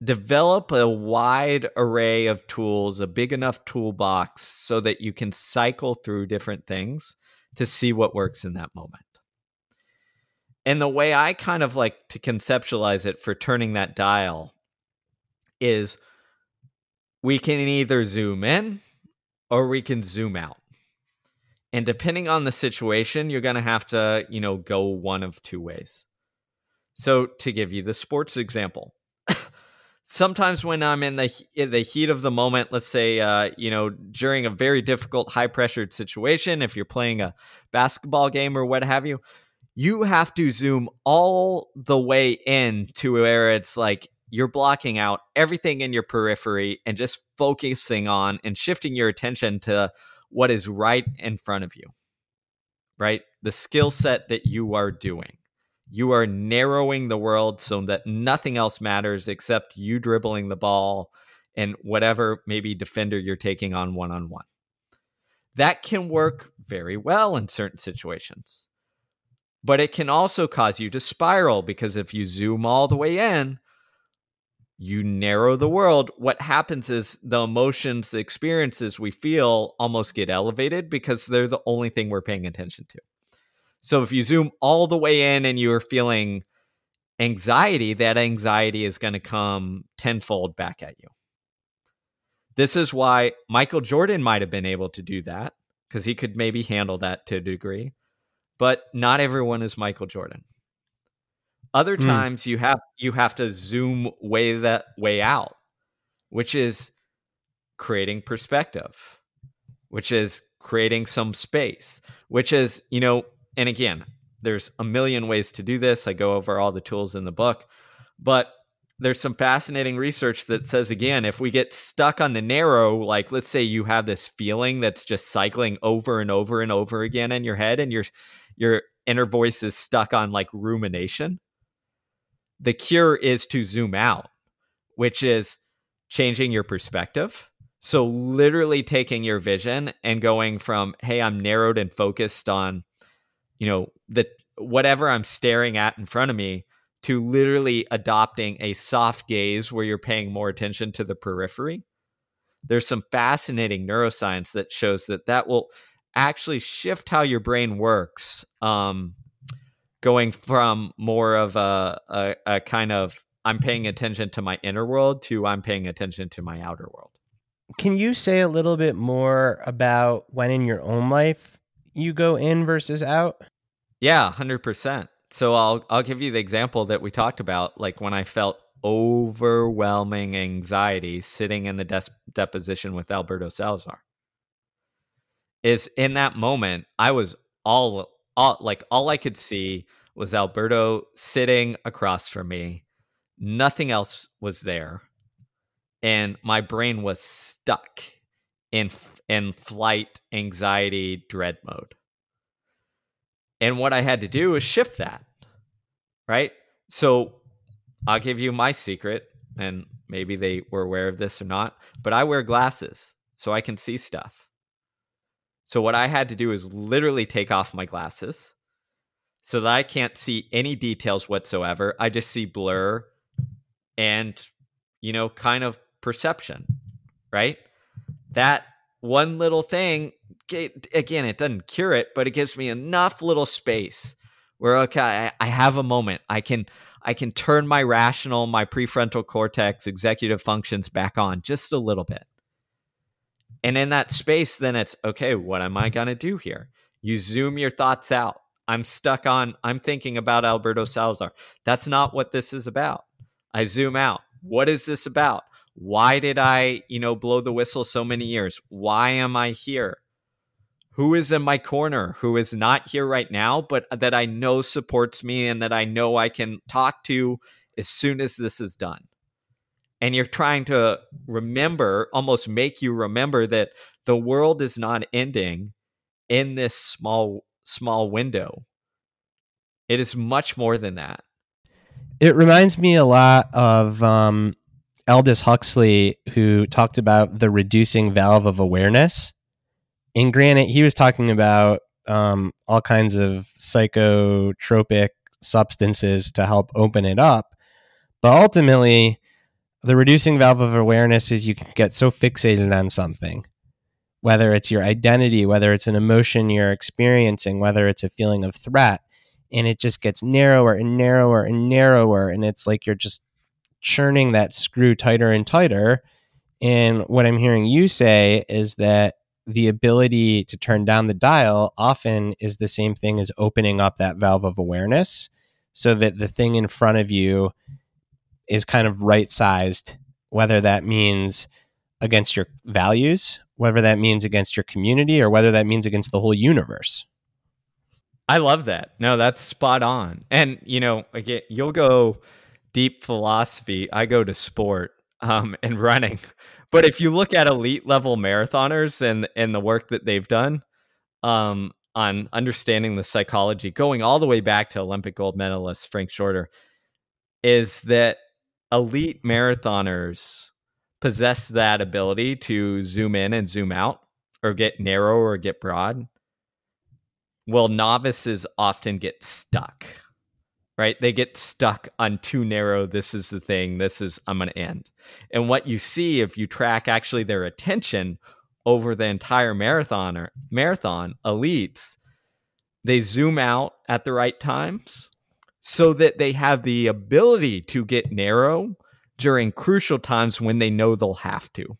develop a wide array of tools, a big enough toolbox so that you can cycle through different things to see what works in that moment. And the way I kind of like to conceptualize it for turning that dial is we can either zoom in or we can zoom out. And depending on the situation, you're going to have to, you know, go one of two ways. So to give you the sports example, sometimes when I'm in the in the heat of the moment, let's say, uh, you know, during a very difficult, high pressured situation, if you're playing a basketball game or what have you, you have to zoom all the way in to where it's like you're blocking out everything in your periphery and just focusing on and shifting your attention to what is right in front of you. Right? The skill set that you are doing. You are narrowing the world so that nothing else matters except you dribbling the ball and whatever maybe defender you're taking on one on one. That can work very well in certain situations but it can also cause you to spiral because if you zoom all the way in, you narrow the world. What happens is the emotions, the experiences we feel almost get elevated because they're the only thing we're paying attention to. So if you zoom all the way in and you're feeling anxiety, that anxiety is going to come tenfold back at you. This is why Michael Jordan might have been able to do that because he could maybe handle that to a degree but not everyone is Michael Jordan. Other mm. times you have you have to zoom way that way out, which is creating perspective, which is creating some space, which is, you know, and again, there's a million ways to do this. I go over all the tools in the book, but there's some fascinating research that says again if we get stuck on the narrow like let's say you have this feeling that's just cycling over and over and over again in your head and your your inner voice is stuck on like rumination the cure is to zoom out which is changing your perspective so literally taking your vision and going from hey i'm narrowed and focused on you know the whatever i'm staring at in front of me to literally adopting a soft gaze where you're paying more attention to the periphery. There's some fascinating neuroscience that shows that that will actually shift how your brain works, um, going from more of a, a, a kind of I'm paying attention to my inner world to I'm paying attention to my outer world. Can you say a little bit more about when in your own life you go in versus out? Yeah, 100% so I'll I'll give you the example that we talked about, like when I felt overwhelming anxiety sitting in the des- deposition with Alberto Salazar. Is in that moment I was all all like all I could see was Alberto sitting across from me. Nothing else was there. And my brain was stuck in in flight anxiety dread mode. And what I had to do was shift that. Right? So I'll give you my secret, and maybe they were aware of this or not, but I wear glasses so I can see stuff. So what I had to do is literally take off my glasses so that I can't see any details whatsoever. I just see blur and, you know, kind of perception, right? That one little thing again, it doesn't cure it, but it gives me enough little space where okay, I, I have a moment. I can I can turn my rational, my prefrontal cortex, executive functions back on just a little bit. And in that space, then it's okay, what am I gonna do here? You zoom your thoughts out. I'm stuck on, I'm thinking about Alberto Salazar. That's not what this is about. I zoom out. What is this about? Why did I, you know, blow the whistle so many years? Why am I here? who is in my corner, who is not here right now, but that I know supports me and that I know I can talk to as soon as this is done. And you're trying to remember, almost make you remember that the world is not ending in this small small window. It is much more than that. It reminds me a lot of um, Aldous Huxley, who talked about the reducing valve of awareness and granted, he was talking about um, all kinds of psychotropic substances to help open it up. But ultimately, the reducing valve of awareness is you can get so fixated on something, whether it's your identity, whether it's an emotion you're experiencing, whether it's a feeling of threat, and it just gets narrower and narrower and narrower. And it's like you're just churning that screw tighter and tighter. And what I'm hearing you say is that the ability to turn down the dial often is the same thing as opening up that valve of awareness so that the thing in front of you is kind of right sized, whether that means against your values, whether that means against your community, or whether that means against the whole universe. I love that. No, that's spot on. And, you know, again, you'll go deep philosophy. I go to sport um, and running. But if you look at elite level marathoners and and the work that they've done um, on understanding the psychology, going all the way back to Olympic gold medalist Frank Shorter, is that elite marathoners possess that ability to zoom in and zoom out, or get narrow or get broad. Well, novices often get stuck right? They get stuck on too narrow. This is the thing. This is, I'm going to end. And what you see if you track actually their attention over the entire marathon or marathon elites, they zoom out at the right times so that they have the ability to get narrow during crucial times when they know they'll have to.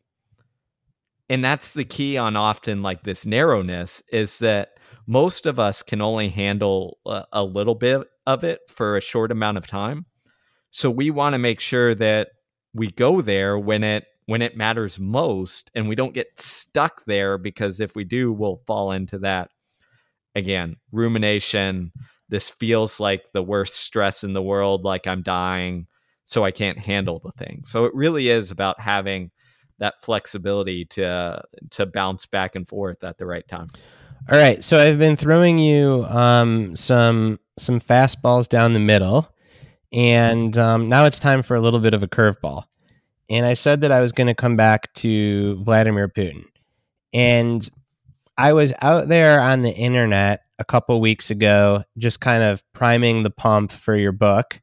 And that's the key on often like this narrowness is that most of us can only handle a, a little bit of it for a short amount of time. So we want to make sure that we go there when it when it matters most and we don't get stuck there because if we do we'll fall into that again rumination this feels like the worst stress in the world like i'm dying so I can't handle the thing. So it really is about having that flexibility to to bounce back and forth at the right time. All right, so I've been throwing you um, some some fastballs down the middle, and um, now it's time for a little bit of a curveball. And I said that I was going to come back to Vladimir Putin, and I was out there on the internet a couple weeks ago, just kind of priming the pump for your book,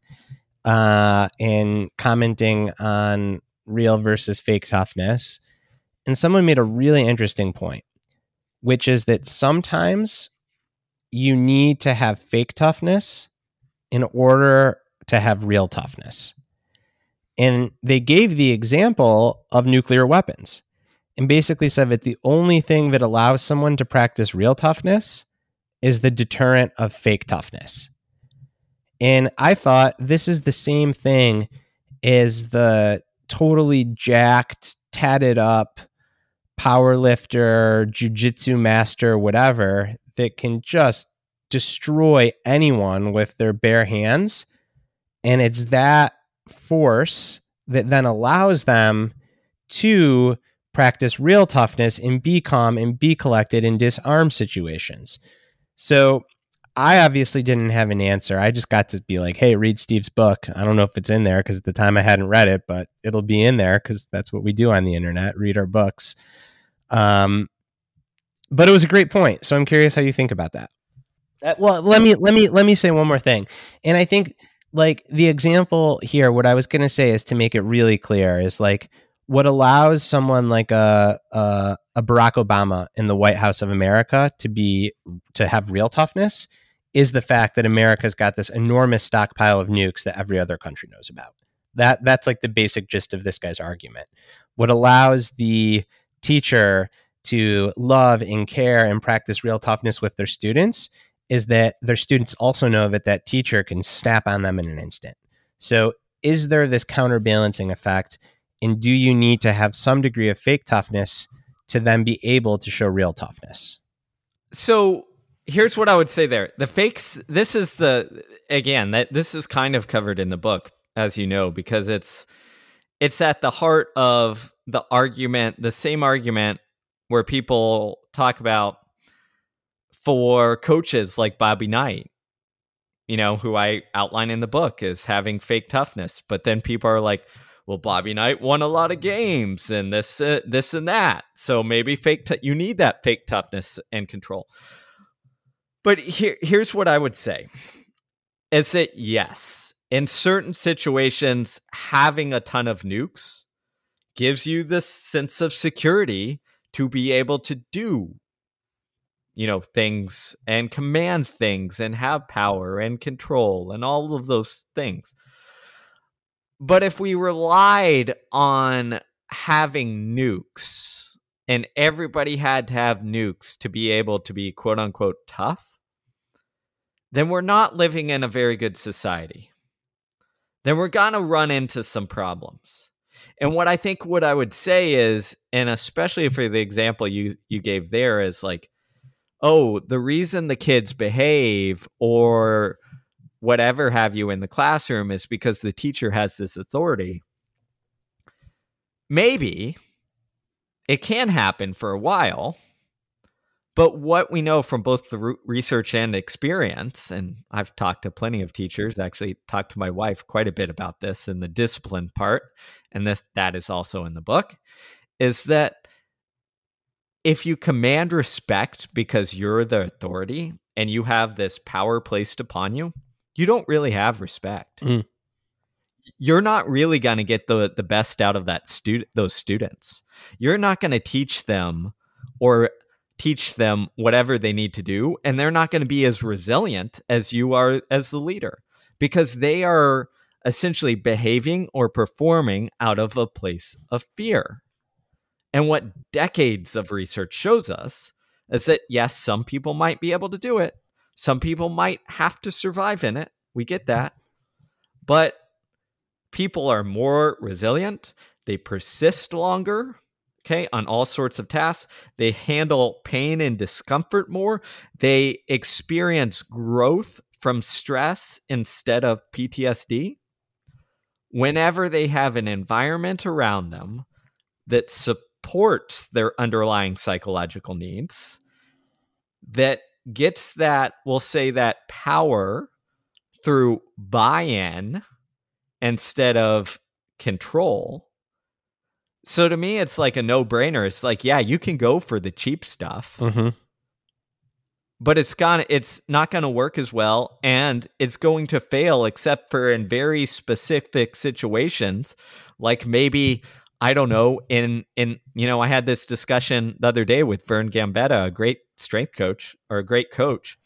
uh, and commenting on real versus fake toughness. And someone made a really interesting point, which is that sometimes you need to have fake toughness in order to have real toughness. And they gave the example of nuclear weapons and basically said that the only thing that allows someone to practice real toughness is the deterrent of fake toughness. And I thought this is the same thing as the totally jacked, tatted up power lifter, jujitsu master, whatever, that can just destroy anyone with their bare hands. And it's that force that then allows them to practice real toughness and be calm and be collected in disarm situations. So I obviously didn't have an answer. I just got to be like, hey, read Steve's book. I don't know if it's in there because at the time I hadn't read it, but it'll be in there because that's what we do on the internet read our books. Um, but it was a great point. So I'm curious how you think about that. Uh, well, let me let me let me say one more thing. And I think like the example here, what I was going to say is to make it really clear is like what allows someone like a, a, a Barack Obama in the White House of America to be to have real toughness is the fact that America's got this enormous stockpile of nukes that every other country knows about. That that's like the basic gist of this guy's argument. What allows the teacher to love and care and practice real toughness with their students is that their students also know that that teacher can snap on them in an instant. So, is there this counterbalancing effect? And do you need to have some degree of fake toughness to then be able to show real toughness? So, here's what I would say there. The fakes this is the again, that this is kind of covered in the book as you know because it's it's at the heart of the argument, the same argument where people talk about for coaches like Bobby Knight, you know, who I outline in the book is having fake toughness, but then people are like, well, Bobby Knight won a lot of games and this, uh, this and that. So maybe fake, t- you need that fake toughness and control. But here, here's what I would say is that yes, in certain situations, having a ton of nukes gives you the sense of security to be able to do you know things and command things and have power and control and all of those things but if we relied on having nukes and everybody had to have nukes to be able to be quote unquote tough then we're not living in a very good society. Then we're going to run into some problems. And what I think what I would say is, and especially for the example you you gave there is like, oh, the reason the kids behave or whatever have you in the classroom is because the teacher has this authority. Maybe it can happen for a while, but what we know from both the research and experience, and I've talked to plenty of teachers, actually talked to my wife quite a bit about this in the discipline part, and this that is also in the book, is that if you command respect because you're the authority and you have this power placed upon you, you don't really have respect. Mm. You're not really going to get the the best out of that student those students. You're not going to teach them or teach them whatever they need to do and they're not going to be as resilient as you are as the leader because they are essentially behaving or performing out of a place of fear. And what decades of research shows us is that yes, some people might be able to do it. Some people might have to survive in it. We get that. But people are more resilient, they persist longer, okay, on all sorts of tasks. They handle pain and discomfort more. They experience growth from stress instead of PTSD. whenever they have an environment around them that supports their underlying psychological needs, that gets that, we'll say that power through buy in instead of control. So to me, it's like a no brainer. It's like, yeah, you can go for the cheap stuff. Mm-hmm. But it's gonna it's not gonna work as well, and it's going to fail except for in very specific situations, like maybe I don't know. In in you know, I had this discussion the other day with Vern Gambetta, a great strength coach or a great coach,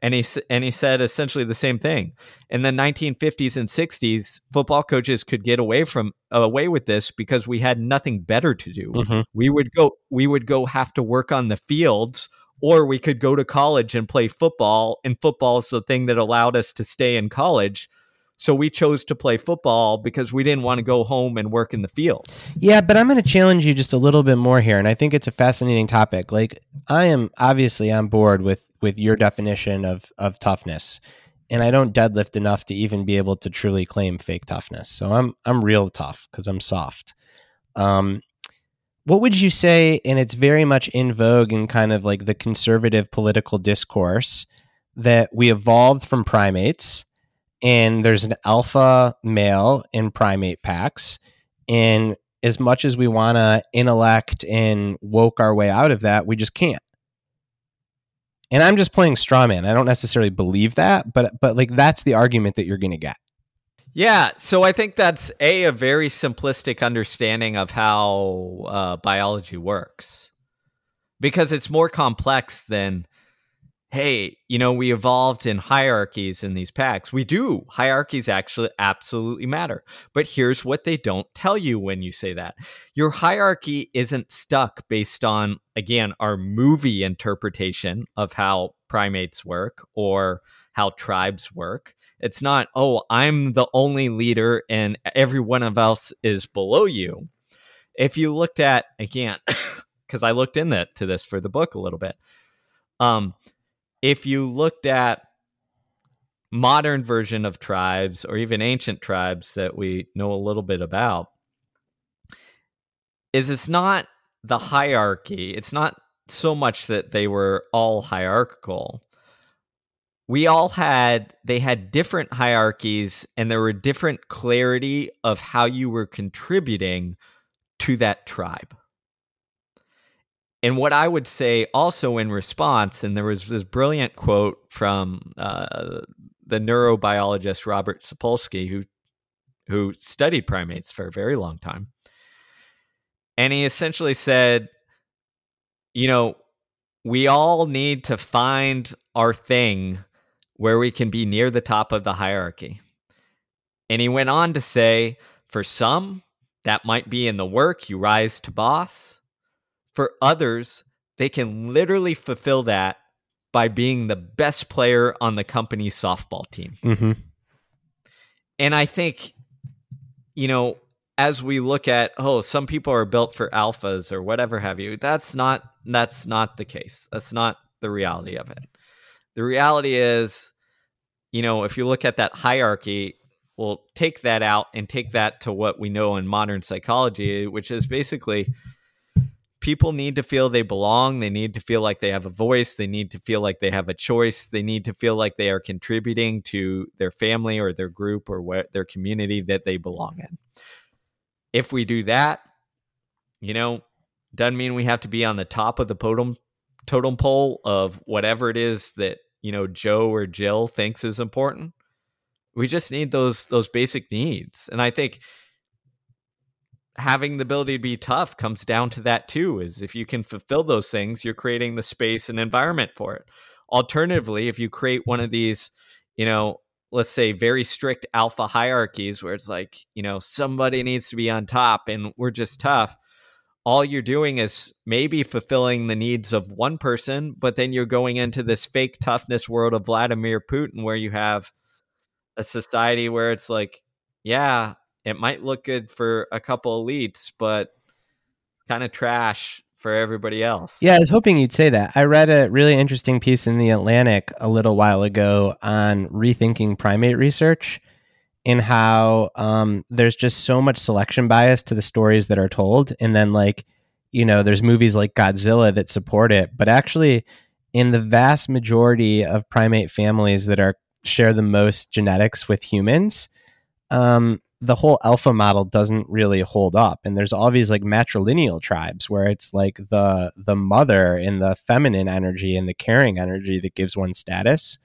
and he and he said essentially the same thing. In the 1950s and 60s, football coaches could get away from away with this because we had nothing better to do. Mm-hmm. We would go we would go have to work on the fields or we could go to college and play football and football is the thing that allowed us to stay in college. So we chose to play football because we didn't want to go home and work in the fields. Yeah, but I'm going to challenge you just a little bit more here, and I think it's a fascinating topic. Like I am obviously on board with with your definition of of toughness, and I don't deadlift enough to even be able to truly claim fake toughness. So I'm I'm real tough because I'm soft. Um, what would you say? And it's very much in vogue in kind of like the conservative political discourse that we evolved from primates and there's an alpha male in primate packs. And as much as we want to intellect and woke our way out of that we just can't. And i'm just playing straw man. I don't necessarily believe that but but like that's the argument that you're going to get. Yeah, so I think that's a a very simplistic understanding of how uh, biology works, because it's more complex than, hey, you know, we evolved in hierarchies in these packs. We do hierarchies actually absolutely matter, but here's what they don't tell you when you say that: your hierarchy isn't stuck based on again our movie interpretation of how primates work or how tribes work. It's not, oh, I'm the only leader and everyone of else is below you. If you looked at again, because I looked in to this for the book a little bit. Um, if you looked at modern version of tribes or even ancient tribes that we know a little bit about, is it's not the hierarchy. It's not so much that they were all hierarchical we all had they had different hierarchies and there were different clarity of how you were contributing to that tribe and what i would say also in response and there was this brilliant quote from uh, the neurobiologist robert sapolsky who who studied primates for a very long time and he essentially said you know we all need to find our thing where we can be near the top of the hierarchy. And he went on to say, for some, that might be in the work you rise to boss. For others, they can literally fulfill that by being the best player on the company softball team. mm-hmm. And I think, you know, as we look at, oh, some people are built for alphas or whatever have you, that's not that's not the case. That's not the reality of it. The reality is, you know, if you look at that hierarchy, we'll take that out and take that to what we know in modern psychology, which is basically people need to feel they belong. They need to feel like they have a voice. They need to feel like they have a choice. They need to feel like they are contributing to their family or their group or what their community that they belong in. If we do that, you know, doesn't mean we have to be on the top of the totem totem pole of whatever it is that you know Joe or Jill thinks is important. We just need those those basic needs. And I think having the ability to be tough comes down to that too is if you can fulfill those things, you're creating the space and environment for it. Alternatively, if you create one of these, you know, let's say very strict alpha hierarchies where it's like, you know, somebody needs to be on top and we're just tough, all you're doing is maybe fulfilling the needs of one person, but then you're going into this fake toughness world of Vladimir Putin where you have a society where it's like, yeah, it might look good for a couple elites, but kind of trash for everybody else. Yeah, I was hoping you'd say that. I read a really interesting piece in The Atlantic a little while ago on rethinking primate research. and how um, there's just so much selection bias to the stories that are told. And then, like, you know, there's movies like Godzilla that support it. But actually, in the vast majority of primate families that are share the most genetics with humans, um, the whole alpha model doesn't really hold up. And there's all these like matrilineal tribes where it's like the the mother and the feminine energy and the caring energy that gives one status.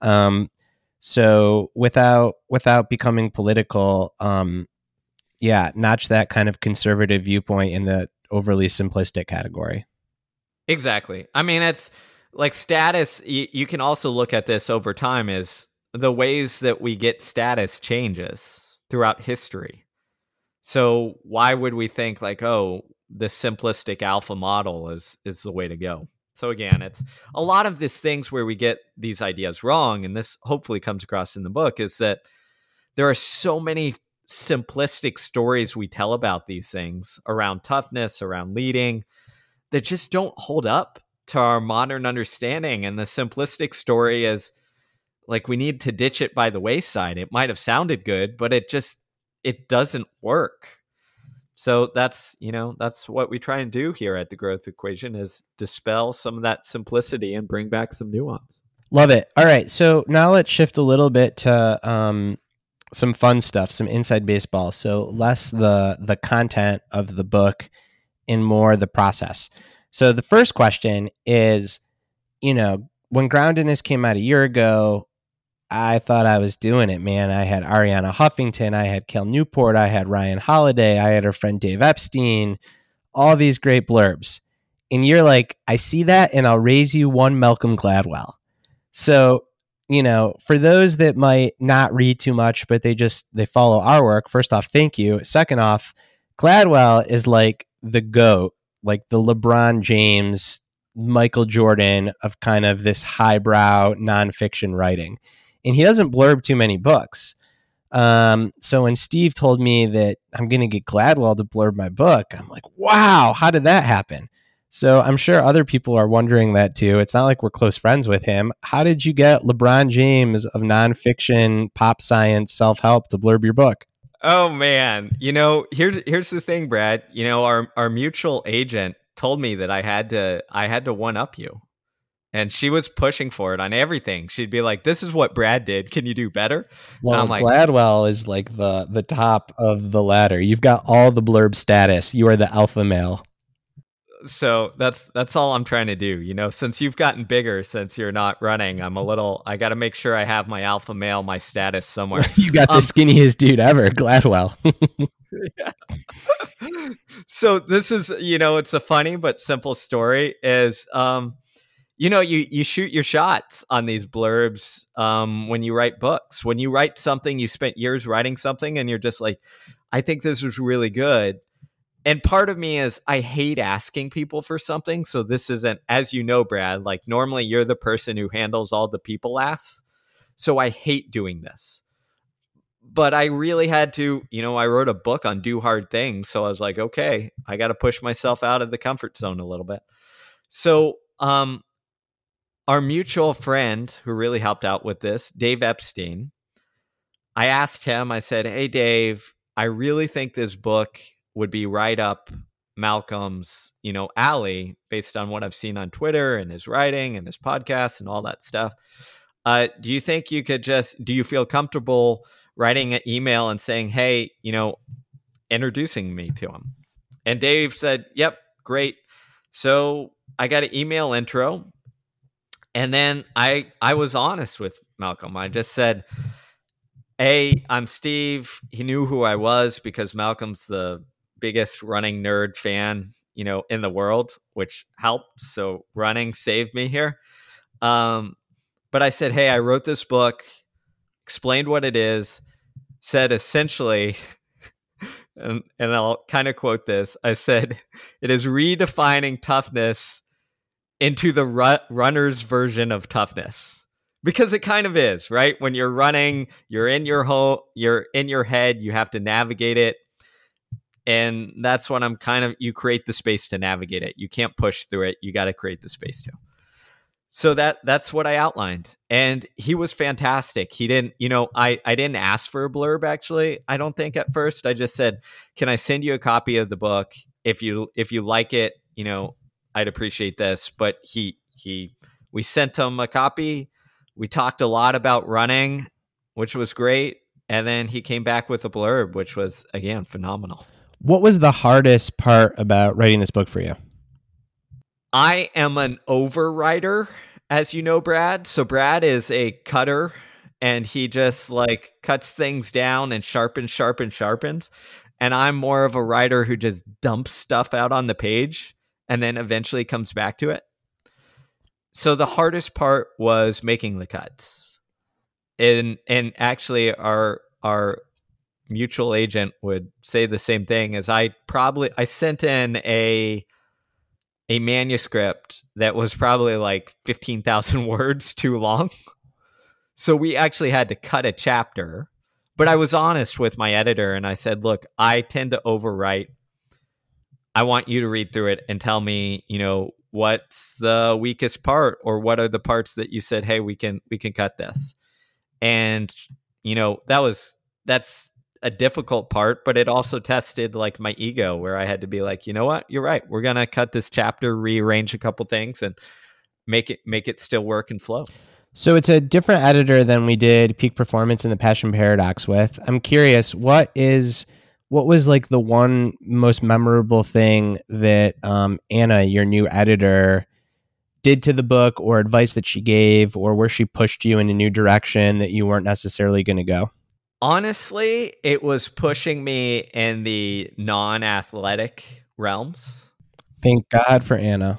Um so without without becoming political um yeah notch that kind of conservative viewpoint in the overly simplistic category. Exactly. I mean it's like status y- you can also look at this over time as the ways that we get status changes throughout history. So why would we think like, oh, the simplistic alpha model is is the way to go? So again, it's a lot of these things where we get these ideas wrong, and this hopefully comes across in the book is that there are so many simplistic stories we tell about these things around toughness, around leading, that just don't hold up to our modern understanding. And the simplistic story is like we need to ditch it by the wayside. It might have sounded good, but it just it doesn't work. So that's, you know, that's what we try and do here at the growth equation is dispel some of that simplicity and bring back some nuance. Love it. All right. So now let's shift a little bit to um, some fun stuff, some inside baseball. So less the the content of the book and more the process. So the first question is, you know, when Groundedness came out a year ago, I thought I was doing it, man. I had Arianna Huffington, I had Cal Newport, I had Ryan Holiday, I had our friend Dave Epstein, all these great blurbs. And you're like, I see that and I'll raise you one Malcolm Gladwell. So, you know, for those that might not read too much, but they just they follow our work, first off, thank you. Second off, Gladwell is like the GOAT, like the LeBron James, Michael Jordan of kind of this highbrow nonfiction writing and he doesn't blurb too many books. Um, so when Steve told me that I'm going to get Gladwell to blurb my book, I'm like, wow, how did that happen? So I'm sure other people are wondering that too. It's not like we're close friends with him. How did you get LeBron James of nonfiction, pop science, self help to blurb your book? Oh man, you know here's here's the thing, Brad. You know our our mutual agent told me that I had to I had to one up you and she was pushing for it on everything. She'd be like, "This is what Brad did. Can you do better?" Well, like, Gladwell is like the the top of the ladder. You've got all the blurb status. You are the alpha male. So that's that's all I'm trying to do. You know, since you've gotten bigger, since you're not running, I'm a little. I got to make sure I have my alpha male, my status somewhere. you got um, the skinniest dude ever, Gladwell. so this is, you know, it's a funny but simple story. Is um you know you you shoot your shots on these blurbs um, when you write books. When you write something you spent years writing something and you're just like i think this was really good. And part of me is i hate asking people for something so this isn't as you know brad like normally you're the person who handles all the people asks so i hate doing this. But i really had to you know i wrote a book on do hard things so i was like okay i got to push myself out of the comfort zone a little bit. So um our mutual friend who really helped out with this, Dave Epstein, I asked him, I said, Hey, Dave, I really think this book would be right up Malcolm's, you know, alley based on what I've seen on Twitter and his writing and his podcast and all that stuff. Uh, do you think you could just, do you feel comfortable writing an email and saying, Hey, you know, introducing me to him? And Dave said, Yep, great. So I got an email intro and then I I was honest with Malcolm. I just said, "Hey, I'm Steve." He knew who I was because Malcolm's the biggest running nerd fan, you know, in the world, which helped. So running saved me here. Um, but I said, "Hey, I wrote this book, explained what it is, said essentially." And, and I'll kind of quote this. I said, "It is redefining toughness into the ru- runner's version of toughness because it kind of is right when you're running you're in your home you're in your head you have to navigate it and that's when i'm kind of you create the space to navigate it you can't push through it you got to create the space to so that that's what I outlined, and he was fantastic. He didn't, you know, I I didn't ask for a blurb actually. I don't think at first. I just said, "Can I send you a copy of the book if you if you like it? You know, I'd appreciate this." But he he we sent him a copy. We talked a lot about running, which was great, and then he came back with a blurb, which was again phenomenal. What was the hardest part about writing this book for you? I am an overwriter, as you know, Brad. So Brad is a cutter and he just like cuts things down and sharpens, sharpens, sharpens. And I'm more of a writer who just dumps stuff out on the page and then eventually comes back to it. So the hardest part was making the cuts. And and actually our our mutual agent would say the same thing as I probably I sent in a a manuscript that was probably like 15,000 words too long. So we actually had to cut a chapter. But I was honest with my editor and I said, look, I tend to overwrite. I want you to read through it and tell me, you know, what's the weakest part or what are the parts that you said, hey, we can we can cut this. And, you know, that was that's a difficult part, but it also tested like my ego where I had to be like, you know what, you're right. We're gonna cut this chapter, rearrange a couple things, and make it make it still work and flow. So it's a different editor than we did Peak Performance and the Passion Paradox with. I'm curious, what is what was like the one most memorable thing that um, Anna, your new editor, did to the book, or advice that she gave, or where she pushed you in a new direction that you weren't necessarily going to go? Honestly, it was pushing me in the non athletic realms. Thank God for Anna.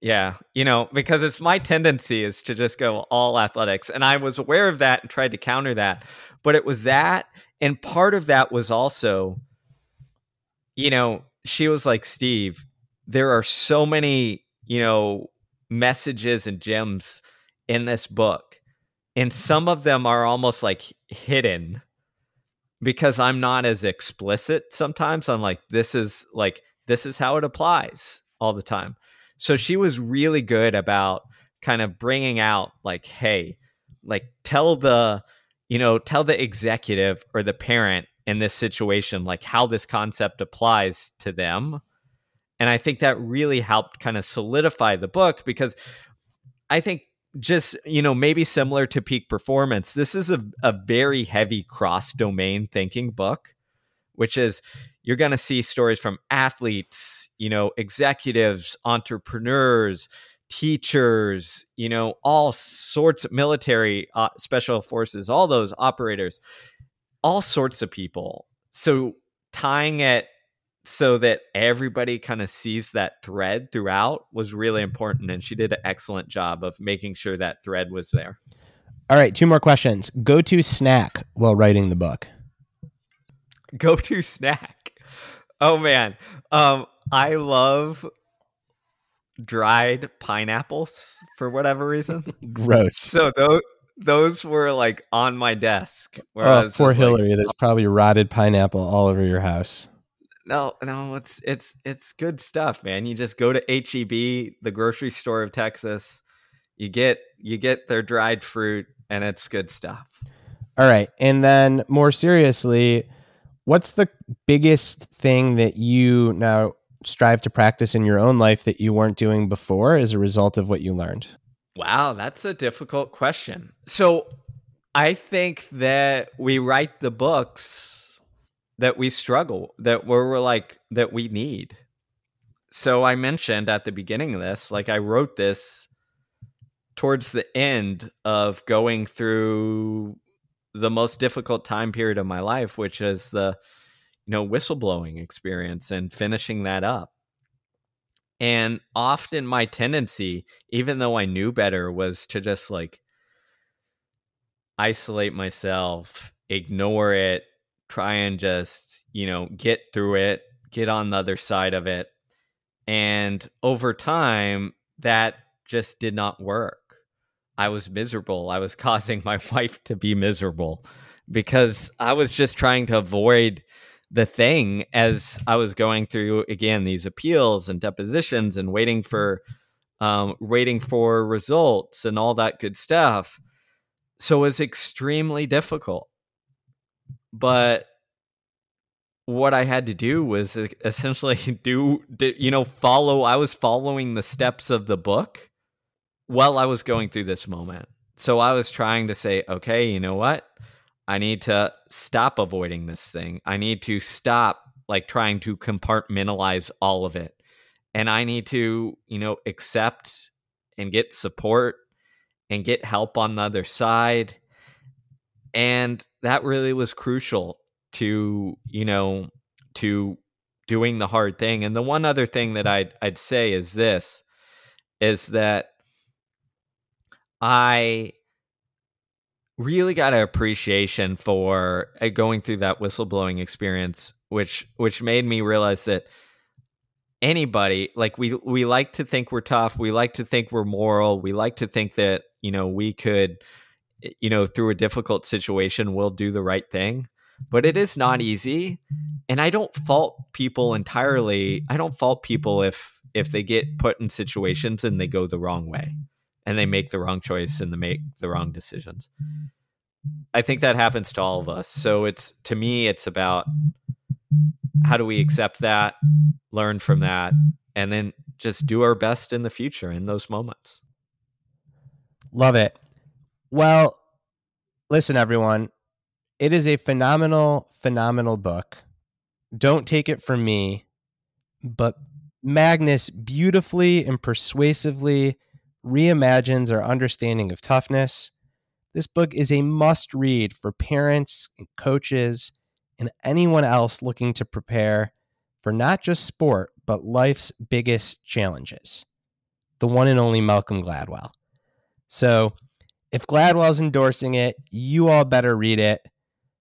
Yeah, you know, because it's my tendency is to just go all athletics. And I was aware of that and tried to counter that. But it was that. And part of that was also, you know, she was like, Steve, there are so many, you know, messages and gems in this book and some of them are almost like hidden because I'm not as explicit sometimes on like this is like this is how it applies all the time. So she was really good about kind of bringing out like hey, like tell the you know, tell the executive or the parent in this situation like how this concept applies to them. And I think that really helped kind of solidify the book because I think just you know maybe similar to peak performance this is a, a very heavy cross domain thinking book which is you're going to see stories from athletes you know executives entrepreneurs teachers you know all sorts of military uh, special forces all those operators all sorts of people. So tying it so that everybody kind of sees that thread throughout was really important and she did an excellent job of making sure that thread was there. All right two more questions. Go to snack while writing the book. Go to snack. Oh man. Um i love dried pineapples for whatever reason gross so those those were like on my desk oh, poor hillary like, there's oh probably rotted pineapple all over your house no, no, it's it's it's good stuff, man. You just go to HEB, the grocery store of Texas. You get you get their dried fruit, and it's good stuff. All right, and then more seriously, what's the biggest thing that you now strive to practice in your own life that you weren't doing before as a result of what you learned? Wow, that's a difficult question. So, I think that we write the books that we struggle that we're, we're like that we need so i mentioned at the beginning of this like i wrote this towards the end of going through the most difficult time period of my life which is the you know whistleblowing experience and finishing that up and often my tendency even though i knew better was to just like isolate myself ignore it try and just, you know, get through it, get on the other side of it. And over time, that just did not work. I was miserable. I was causing my wife to be miserable because I was just trying to avoid the thing as I was going through again these appeals and depositions and waiting for um, waiting for results and all that good stuff. So it was extremely difficult. But what I had to do was essentially do, you know, follow. I was following the steps of the book while I was going through this moment. So I was trying to say, okay, you know what? I need to stop avoiding this thing. I need to stop like trying to compartmentalize all of it. And I need to, you know, accept and get support and get help on the other side. And that really was crucial to, you know, to doing the hard thing. And the one other thing that I'd I'd say is this is that I really got an appreciation for uh, going through that whistleblowing experience which which made me realize that anybody like we we like to think we're tough we like to think we're moral we like to think that you know we could you know through a difficult situation we'll do the right thing. But it is not easy and i don't fault people entirely. I don't fault people if if they get put in situations and they go the wrong way and they make the wrong choice and they make the wrong decisions. I think that happens to all of us. So it's to me, it's about how do we accept that, learn from that, and then just do our best in the future in those moments. Love it. Well, listen, everyone, it is a phenomenal, phenomenal book. Don't take it from me, but Magness beautifully and persuasively reimagines our understanding of toughness. This book is a must read for parents and coaches and anyone else looking to prepare for not just sport, but life's biggest challenges. The one and only Malcolm Gladwell. So, if Gladwell's endorsing it, you all better read it.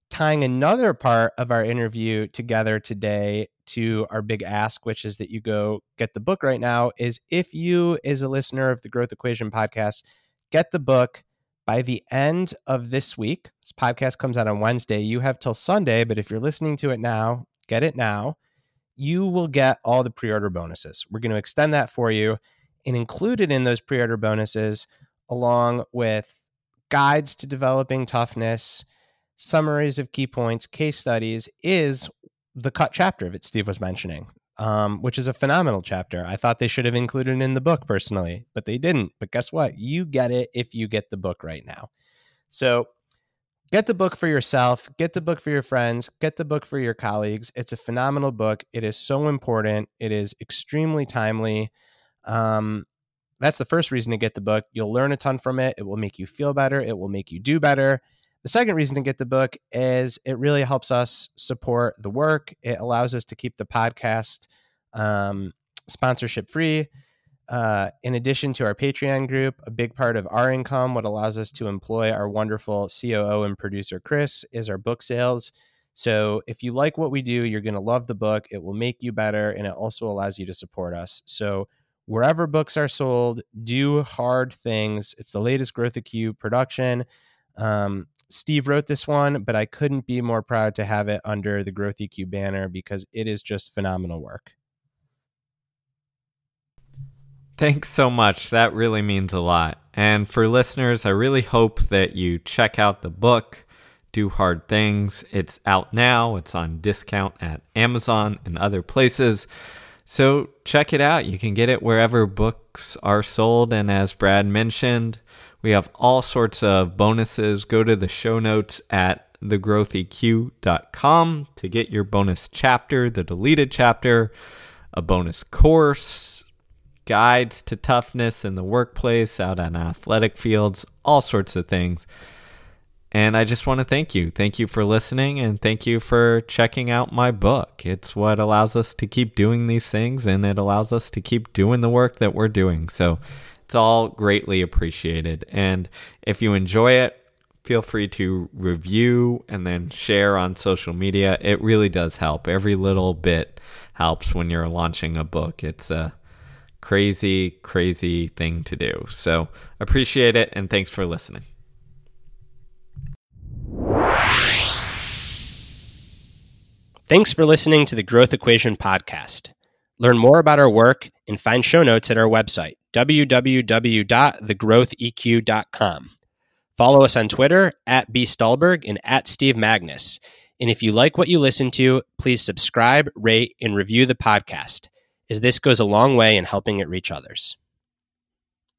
Tying another part of our interview together today to our big ask, which is that you go get the book right now, is if you, as a listener of the Growth Equation podcast, get the book by the end of this week. This podcast comes out on Wednesday. You have till Sunday, but if you're listening to it now, get it now. You will get all the pre order bonuses. We're going to extend that for you and included in those pre order bonuses, along with guides to developing toughness, summaries of key points, case studies, is the cut chapter that Steve was mentioning, um, which is a phenomenal chapter. I thought they should have included in the book personally, but they didn't. But guess what? You get it if you get the book right now. So get the book for yourself, get the book for your friends, get the book for your colleagues. It's a phenomenal book. It is so important. It is extremely timely. Um, that's the first reason to get the book. You'll learn a ton from it. It will make you feel better. It will make you do better. The second reason to get the book is it really helps us support the work. It allows us to keep the podcast um, sponsorship free. Uh, in addition to our Patreon group, a big part of our income, what allows us to employ our wonderful COO and producer, Chris, is our book sales. So if you like what we do, you're going to love the book. It will make you better, and it also allows you to support us. So wherever books are sold, do hard things. It's the latest Growth EQ production. Um, Steve wrote this one, but I couldn't be more proud to have it under the Growth EQ banner because it is just phenomenal work. Thanks so much. That really means a lot. And for listeners, I really hope that you check out the book, Do Hard Things. It's out now, it's on discount at Amazon and other places. So check it out. You can get it wherever books are sold. And as Brad mentioned, we have all sorts of bonuses. Go to the show notes at thegrowtheq.com to get your bonus chapter, the deleted chapter, a bonus course, guides to toughness in the workplace, out on athletic fields, all sorts of things. And I just want to thank you. Thank you for listening and thank you for checking out my book. It's what allows us to keep doing these things and it allows us to keep doing the work that we're doing. So, it's all greatly appreciated. And if you enjoy it, feel free to review and then share on social media. It really does help. Every little bit helps when you're launching a book. It's a crazy, crazy thing to do. So appreciate it and thanks for listening. Thanks for listening to the Growth Equation podcast. Learn more about our work and find show notes at our website, www.thegrowtheq.com. Follow us on Twitter at B. Stulberg and at Steve Magness. And if you like what you listen to, please subscribe, rate, and review the podcast, as this goes a long way in helping it reach others.